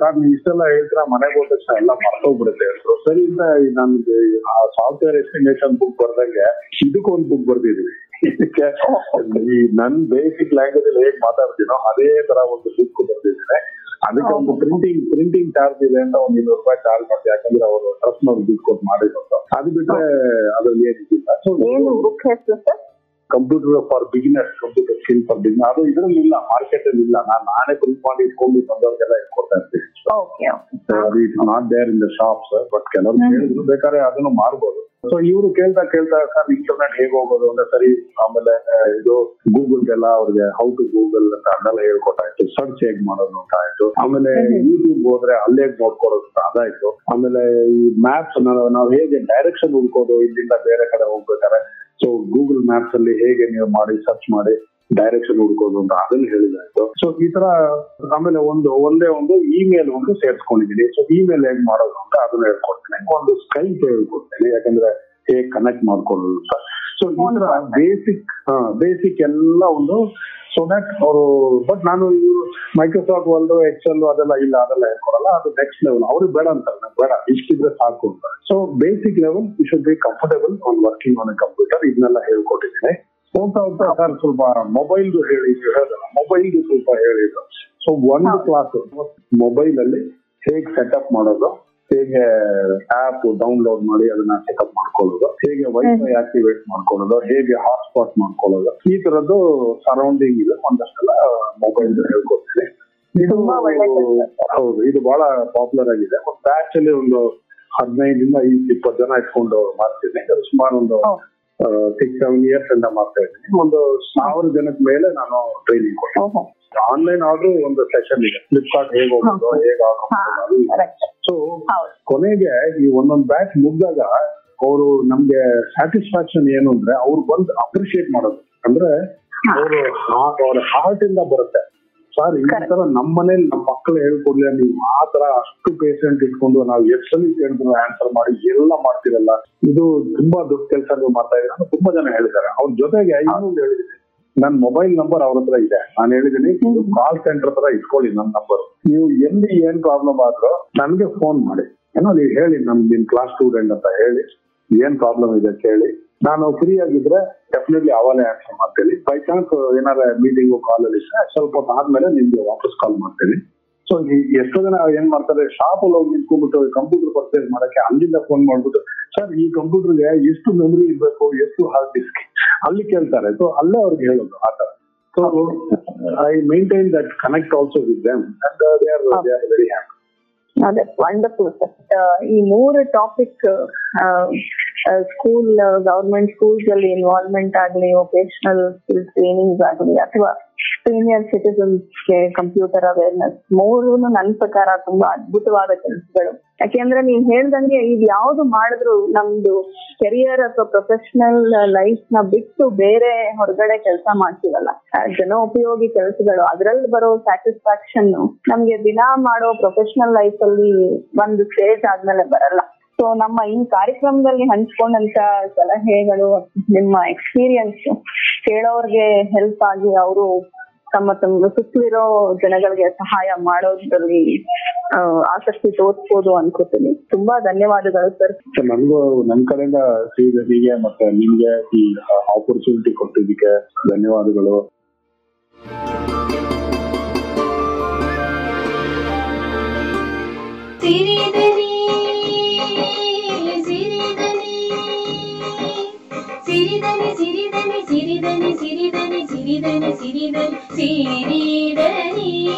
ಸರ್ ನೀವು ಇಷ್ಟೆಲ್ಲ ಹೇಳ್ತೀರಾ? ಮನೆಗೆ ಹೋದ ತಕ್ಷಣ ಎಲ್ಲ ಮರ್ತೋಗ್ಬಿಡುತ್ತೆ. ಸರಿ ಅಂತ ನನ್ಗೆ ಆ ಸಾಫ್ಟ್ವೇರ್ ಎಸ್ಟಿಮೇಷನ್ ಬುಕ್ ಬರ್ದಂಗೆ ಇದಕ್ಕೆ ಒಂದು ಬುಕ್ ಬರ್ದಿದೀವಿ ಇದಕ್ಕೆ ಈ ನನ್ ಬೇಸಿಕ್ ಲ್ಯಾಂಗ್ವೇಜ್ ಅಲ್ಲಿ ಹೇಗ್ ಮಾತಾಡ್ತೀನೋ ಅದೇ ತರ ಒಂದು ಬುಕ್ ಬರ್ದಿದ್ದೀನಿ ಅದಕ್ಕೆ ಒಂದು ಪ್ರಿಂಟಿಂಗ್ ಪ್ರಿಂಟಿಂಗ್ ಚಾರ್ಜ್ ಇದೆ ಅಂತ ಒಂದ್ ಇನ್ನೂರು ರೂಪಾಯಿ ಚಾರ್ಜ್ ಮಾಡ್ತೀವಿ. ಯಾಕಂದ್ರೆ ಅವರು ಟ್ರಸ್ಟ್ ನವ್ರು ದುಡ್ಡು ಕೊಟ್ಟು ಮಾಡಿರೋದು ಅದು ಬಿಟ್ರೆ ಅದ್ರಲ್ಲಿ ಏನಿಲ್ಲ. Computer for beginners computer skill for beginner ಅದು ಇದ್ರಲ್ಲಿ ಇಲ್ಲ ಮಾರ್ಕೆಟ್ ಅಲ್ಲಿ ಇಲ್ಲ ನಾನು ನಾನೇ ಪ್ರಿಂಟ್ ಮಾಡಿ ಇಟ್ಕೊಂಡು ಬಂದವ್ರಿಗೆಲ್ಲ ಇಟ್ಕೊಡ್ತಾ ಇರ್ತೀನಿ. Okay not there in the shops but ಕೆಲವರು ಕೇಳಿದ್ರು ಬೇಕಾದ್ರೆ ಅದನ್ನು ಮಾರ್ಬೋದು ಸೊ ಇವರು ಕೇಳ್ತಾ ಕೇಳ್ತಾ ಸರ್ ಇಂಟರ್ನೆಟ್ ಹೇಗೆ ಹೋಗೋದು? ಅಂದ್ರೆ ಸರಿ ಆಮೇಲೆ ಇದು ಗೂಗಲ್ಗೆಲ್ಲ ಅವ್ರಿಗೆ ಹೌ ಟು ಗೂಗಲ್ ಅಂತ ಅದೆಲ್ಲ ಹೇಳ್ಕೊಟ್ಟಾಯ್ತು ಸರ್ಚ್ ಹೇಗ್ ಮಾಡೋದು ಅಂತ ಆಯ್ತು. ಆಮೇಲೆ ಯೂಟ್ಯೂಬ್ ಹೋದ್ರೆ ಅಲ್ಲೇ ನೋಡ್ಕೊಡೋದು ಅಂತ ಅದಾಯ್ತು. ಆಮೇಲೆ ಈ ಮ್ಯಾಪ್ಸ್ ನಾವು ಹೇಗೆ ಡೈರೆಕ್ಷನ್ ಹುಡ್ಕೋದು ಇಲ್ಲಿಂದ ಬೇರೆ ಕಡೆ ಹೋಗ್ಬೇಕಾದ್ರೆ? ಸೊ ಗೂಗಲ್ ಮ್ಯಾಪ್ಸ್ ಅಲ್ಲಿ ಹೇಗೆ ನೀವು ಮಾಡಿ ಸರ್ಚ್ ಮಾಡಿ ಡೈರೆಕ್ಷನ್ ಹುಡ್ಕೋದು ಅಂತ ಅದನ್ನ ಹೇಳಿದಾಯ್ತು. ಸೊ ಈ ತರ ಆಮೇಲೆ ಒಂದು, ಒಂದೇ ಒಂದು ಇಮೇಲ್ ಒಂದು ಸೇರ್ಸ್ಕೊಂಡಿದ್ದೀನಿ. ಸೊ ಇಮೇಲ್ ಹೆಂಗ್ ಮಾಡೋದು ಅಂತ ಅದನ್ನ ಹೇಳ್ಕೊಡ್ತೇನೆ. ಒಂದು ಸ್ಕೈಪ್ ಹೇಳ್ಕೊಡ್ತೇನೆ. ಯಾಕಂದ್ರೆ ಹೇಗ್ ಕನೆಕ್ಟ್ ಮಾಡ್ಕೊಳ್ಳೋದು ಅಂತ. ಸೊ ಈ ತರ ಬೇಸಿಕ್ ಬೇಸಿಕ್ ಎಲ್ಲ ಒಂದು ಸೊ ದಟ್ ಅವರು ಬಟ್ ನಾನು ಇವರು ಮೈಕ್ರೋಸಾಫ್ಟ್ ವರ್ಲ್ಡ್ ಎಕ್ಸೆಲ್ ಅದೆಲ್ಲ ಇಲ್ಲ, ಅದೆಲ್ಲ ಹೇಳ್ಕೊಡಲ್ಲ. ಅದು ನೆಕ್ಸ್ಟ್ ಲೆವೆಲ್ ಅವ್ರಿಗೆ ಬೇಡ ಅಂತಾರೆ. ಬೇಡ. ಇಷ್ಟಿದ್ರೆ ಸಾಕು ಅಂತ. So basic level you should be comfortable on working on a computer ಇದನ್ನೆಲ್ಲ ಹೇಳ್ಕೊಟ್ಟಿದ್ದೀನಿ. ಹೋಗ್ತಾ ಹೋಗ್ತಾ ಸರ್ ಸ್ವಲ್ಪ ಮೊಬೈಲ್ದು ಹೇಳಿ. ನೀವು ಮೊಬೈಲ್ ಮೊಬೈಲ್ದು ಸ್ವಲ್ಪ ಹೇಳಿದ್ರು. ಸೊ ಒಂದು ಕ್ಲಾಸ್ ಮೊಬೈಲ್ ಅಲ್ಲಿ ಹೇಗೆ ಸೆಟಪ್ ಮಾಡೋದು ಹೇಗೆ ಆಪ್ ಡೌನ್ಲೋಡ್ ಮಾಡಿ ಅದನ್ನ ಚೆಕಪ್ ಮಾಡ್ಕೊಳ್ಳೋದು ಹೇಗೆ ವೈಫೈ ಆಕ್ಟಿವೇಟ್ ಮಾಡ್ಕೊಳ್ಳೋದು ಹೇಗೆ ಹಾಟ್ಸ್ಪಾಟ್ ಮಾಡ್ಕೊಳ್ಳೋದು ಈ ತರದ್ದು ಸರೌಂಡಿಂಗ್ ಇದೆ. ಒಂದಷ್ಟೆಲ್ಲ ಮೊಬೈಲ್ ಹೇಳ್ಕೊಡ್ತೀನಿ. ಇದು ಹೌದು ಇದು ಬಹಳ ಪಾಪ್ಯುಲರ್ ಆಗಿದೆ. ಒಂದು ಬ್ಯಾಚ್ ಅಲ್ಲಿ ಒಂದು ಹದಿನೈದರಿಂದ ಇಪ್ಪತ್ತು ಜನ ಇಟ್ಕೊಂಡು ಮಾಡ್ತೀನಿ ಅದು ಸುಮಾರು ಒಂದು. ಸಿಕ್ಸ್ ಸೆವೆನ್ ಇಯರ್ಸ್ ಅಂತ ಮಾಡ್ತಾ ಇದ್ದೀನಿ. ಒಂದು ಸಾವಿರ ಜನದ ಮೇಲೆ ನಾನು ಟ್ರೈನಿಂಗ್ ಕೊಡ್ತೀನಿ. ಆನ್ಲೈನ್ ಆದ್ರೂ ಒಂದು ಸೆಷನ್ ಇದೆ. ಫ್ಲಿಪ್ಕಾರ್ಟ್ ಹೇಗೆ ಹೋಗೋದು ಹೇಗೆ ಆಗೋದು ಸೊ ಕೊನೆಗೆ ಈ ಒಂದೊಂದು ಬ್ಯಾಚ್ ಮುಗ್ದಾಗ ಅವರು ನಮ್ಗೆ ಸ್ಯಾಟಿಸ್ಫ್ಯಾಕ್ಷನ್ ಏನು ಅಂದ್ರೆ ಅವ್ರು ಬಂದು ಅಪ್ರಿಶಿಯೇಟ್ ಮಾಡೋದು. ಅಂದ್ರೆ ಅವರು ಅವ್ರ ಹಾರ್ಟ್ ಇಂದ ಬರುತ್ತೆ. ಸರ್ ಈ ತರ ನಮ್ಮ ಮನೇಲಿ ನಮ್ಮ ಮಕ್ಕಳು ಹೇಳ್ಕೊಡ್ಲಿ ನೀವು ಆ ತರ ಅಷ್ಟು ಪೇಷಂಟ್ ಇಟ್ಕೊಂಡು ನಾವು ಎಷ್ಟು ಸಲ ಕೇಳಿದ್ರು ಆನ್ಸರ್ ಮಾಡಿ ಎಲ್ಲ ಮಾಡ್ತಿರಲ್ಲ. ಇದು ತುಂಬಾ ದೊಡ್ಡ ಕೆಲಸ ನೀವು ಮಾಡ್ತಾ ಇದ್ರೆ ಅಂತ ತುಂಬಾ ಜನ ಹೇಳಿದ್ದಾರೆ. ಅವ್ರ ಜೊತೆಗೆ ಇನ್ನೊಂದು ಹೇಳಿದೀನಿ ನನ್ ಮೊಬೈಲ್ ನಂಬರ್ ಅವ್ರ ಹತ್ರ ಇದೆ. ನಾನು ಹೇಳಿದೀನಿ ಕಾಲ್ ಸೆಂಟರ್ ಹತ್ರ ಇಟ್ಕೊಳ್ಳಿ ನನ್ನ ನಂಬರ್ ನೀವು ಎಲ್ಲಿ ಏನ್ ಪ್ರಾಬ್ಲಮ್ ಆದ್ರೂ ನನ್ಗೆ ಫೋನ್ ಮಾಡಿ. ಏನೋ ನೀವು ಹೇಳಿ ನಮ್ ನಿಮ್ ಕ್ಲಾಸ್ ಸ್ಟೂಡೆಂಟ್ ಅಂತ ಹೇಳಿ ಏನ್ ಪ್ರಾಬ್ಲಮ್ ಇದೆ ಕೇಳಿ ನಾನು ಫ್ರೀ ಆಗಿದ್ರೆ ಡೆಫಿನೆಟ್ಲಿ ಅವಾಗಲೇ ಆಕ್ಷನ್ ಮಾಡ್ತೀನಿ. ಬೈ ಚಾನ್ಸ್ ಏನಾರ ಮೀಟಿಂಗ್ ಕಾಲ್ ಅಲ್ಲಿ ಸ್ವಲ್ಪ ಹೊತ್ತು ಆದ್ಮೇಲೆ ನಿಮ್ಗೆ ವಾಪಸ್ ಕಾಲ್ ಮಾಡ್ತೀನಿ. ಸೊ ಎಷ್ಟೋ ಜನ ಏನ್ ಮಾಡ್ತಾರೆ ಶಾಪ್ ಅಲ್ಲಿ ಹೋಗಿ ನಿಂತ್ಕೊಂಡ್ಬಿಟ್ಟು ಕಂಪ್ಯೂಟರ್ ಪರ್ಚೇಸ್ ಮಾಡಕ್ಕೆ ಅಲ್ಲಿಂದ ಫೋನ್ ಮಾಡ್ಬಿಟ್ಟು, ಸರ್, ಈ ಕಂಪ್ಯೂಟರ್ಗೆ ಎಷ್ಟು ಮೆಮೊರಿ ಇರ್ಬೇಕು, ಎಷ್ಟು ಹಾರ್ಡ್ ಡಿಸ್ಕ್ ಅಲ್ಲಿ ಕೇಳ್ತಾರೆ. ಸೊ ಅಲ್ಲೇ ಅವ್ರಿಗೆ ಹೇಳೋದು ಆ ತರ so I maintain that connect also with they are happy ಅದೇ ವಂಡರ್ಫುಲ್ ಈ ಮೂರು ಟಾಪಿಕ್ ಸ್ಕೂಲ್ ಗವರ್ಮೆಂಟ್ ಸ್ಕೂಲ್ಸ್ ಅಲ್ಲಿ ಇನ್ವಾಲ್ವ್ಮೆಂಟ್ ಆಗಲಿ ವೊಕೇಶನಲ್ ಸ್ಕಿಲ್ ಟ್ರೈನಿಂಗ್ಸ್ ಆಗಲಿ, ಅಥವಾ ಸೀನಿಯರ್ ಸಿಟಿಸನ್ಸ್ಗೆ ಕಂಪ್ಯೂಟರ್ ಅವೇರ್ನೆಸ್ ಮೂರು ನನ್ನ ಪ್ರಕಾರ ತುಂಬಾ ಅದ್ಭುತವಾದ ಕೆಲಸಗಳು. ಯಾಕೆಂದ್ರೆ ನೀವು ಹೇಳ್ದಂಗೆ ಈಗ ಯಾವ್ದು ಮಾಡಿದ್ರು ನಮ್ದು ಕೆರಿಯರ್ ಅಥವಾ ಪ್ರೊಫೆಷನಲ್ ಲೈಫ್ನ ಬಿಟ್ಟು ಬೇರೆ ಹೊರಗಡೆ ಕೆಲಸ ಮಾಡ್ತೀವಲ್ಲ. ಜನ ಉಪಯೋಗಿ ಕೆಲಸಗಳು ಅದ್ರಲ್ಲಿ ಬರೋ ಸ್ಯಾಟಿಸ್ಫ್ಯಾಕ್ಷನ್ ನಮ್ಗೆ ದಿನ ಮಾಡೋ ಪ್ರೊಫೆಷನಲ್ ಲೈಫ್ ಅಲ್ಲಿ ಒಂದು ಸ್ಟೇಜ್ ಆದ್ಮೇಲೆ ಬರಲ್ಲ. ಸೊ ನಮ್ಮ ಈ ಕಾರ್ಯಕ್ರಮದಲ್ಲಿ ಹಂಚ್ಕೊಂಡಂತ ಸಲಹೆಗಳು ನಿಮ್ಮ ಎಕ್ಸ್ಪೀರಿಯನ್ಸ್ ಕೇಳೋರ್ಗೆ ಹೆಲ್ಪ್ ಆಗಿ ಅವರು ತಮ್ಮ ತಮ್ಮ ಸುತ್ತಲಿರೋ ಜನಗಳಿಗೆ ಸಹಾಯ ಮಾಡೋದ್ರಲ್ಲಿ ಆಸಕ್ತಿ ತೋರಿಸ್ಬೋದು ಅನ್ಕೋತೀನಿ. ತುಂಬಾ ಧನ್ಯವಾದಗಳು ಸರ್. ನನ್ಗೂ ನನ್ ಕಡೆಯಿಂದ ಶ್ರೀಧರಿಗೆ ಮತ್ತೆ ನಿಮ್ಗೆ ಈ ಆಪರ್ಚುನಿಟಿ ಕೊಟ್ಟಿದ್ದಕ್ಕೆ ಧನ್ಯವಾದಗಳು. ಸಿರಿದನಿ りでにしりでニしりでにしりでにしりでにしりでにしりでに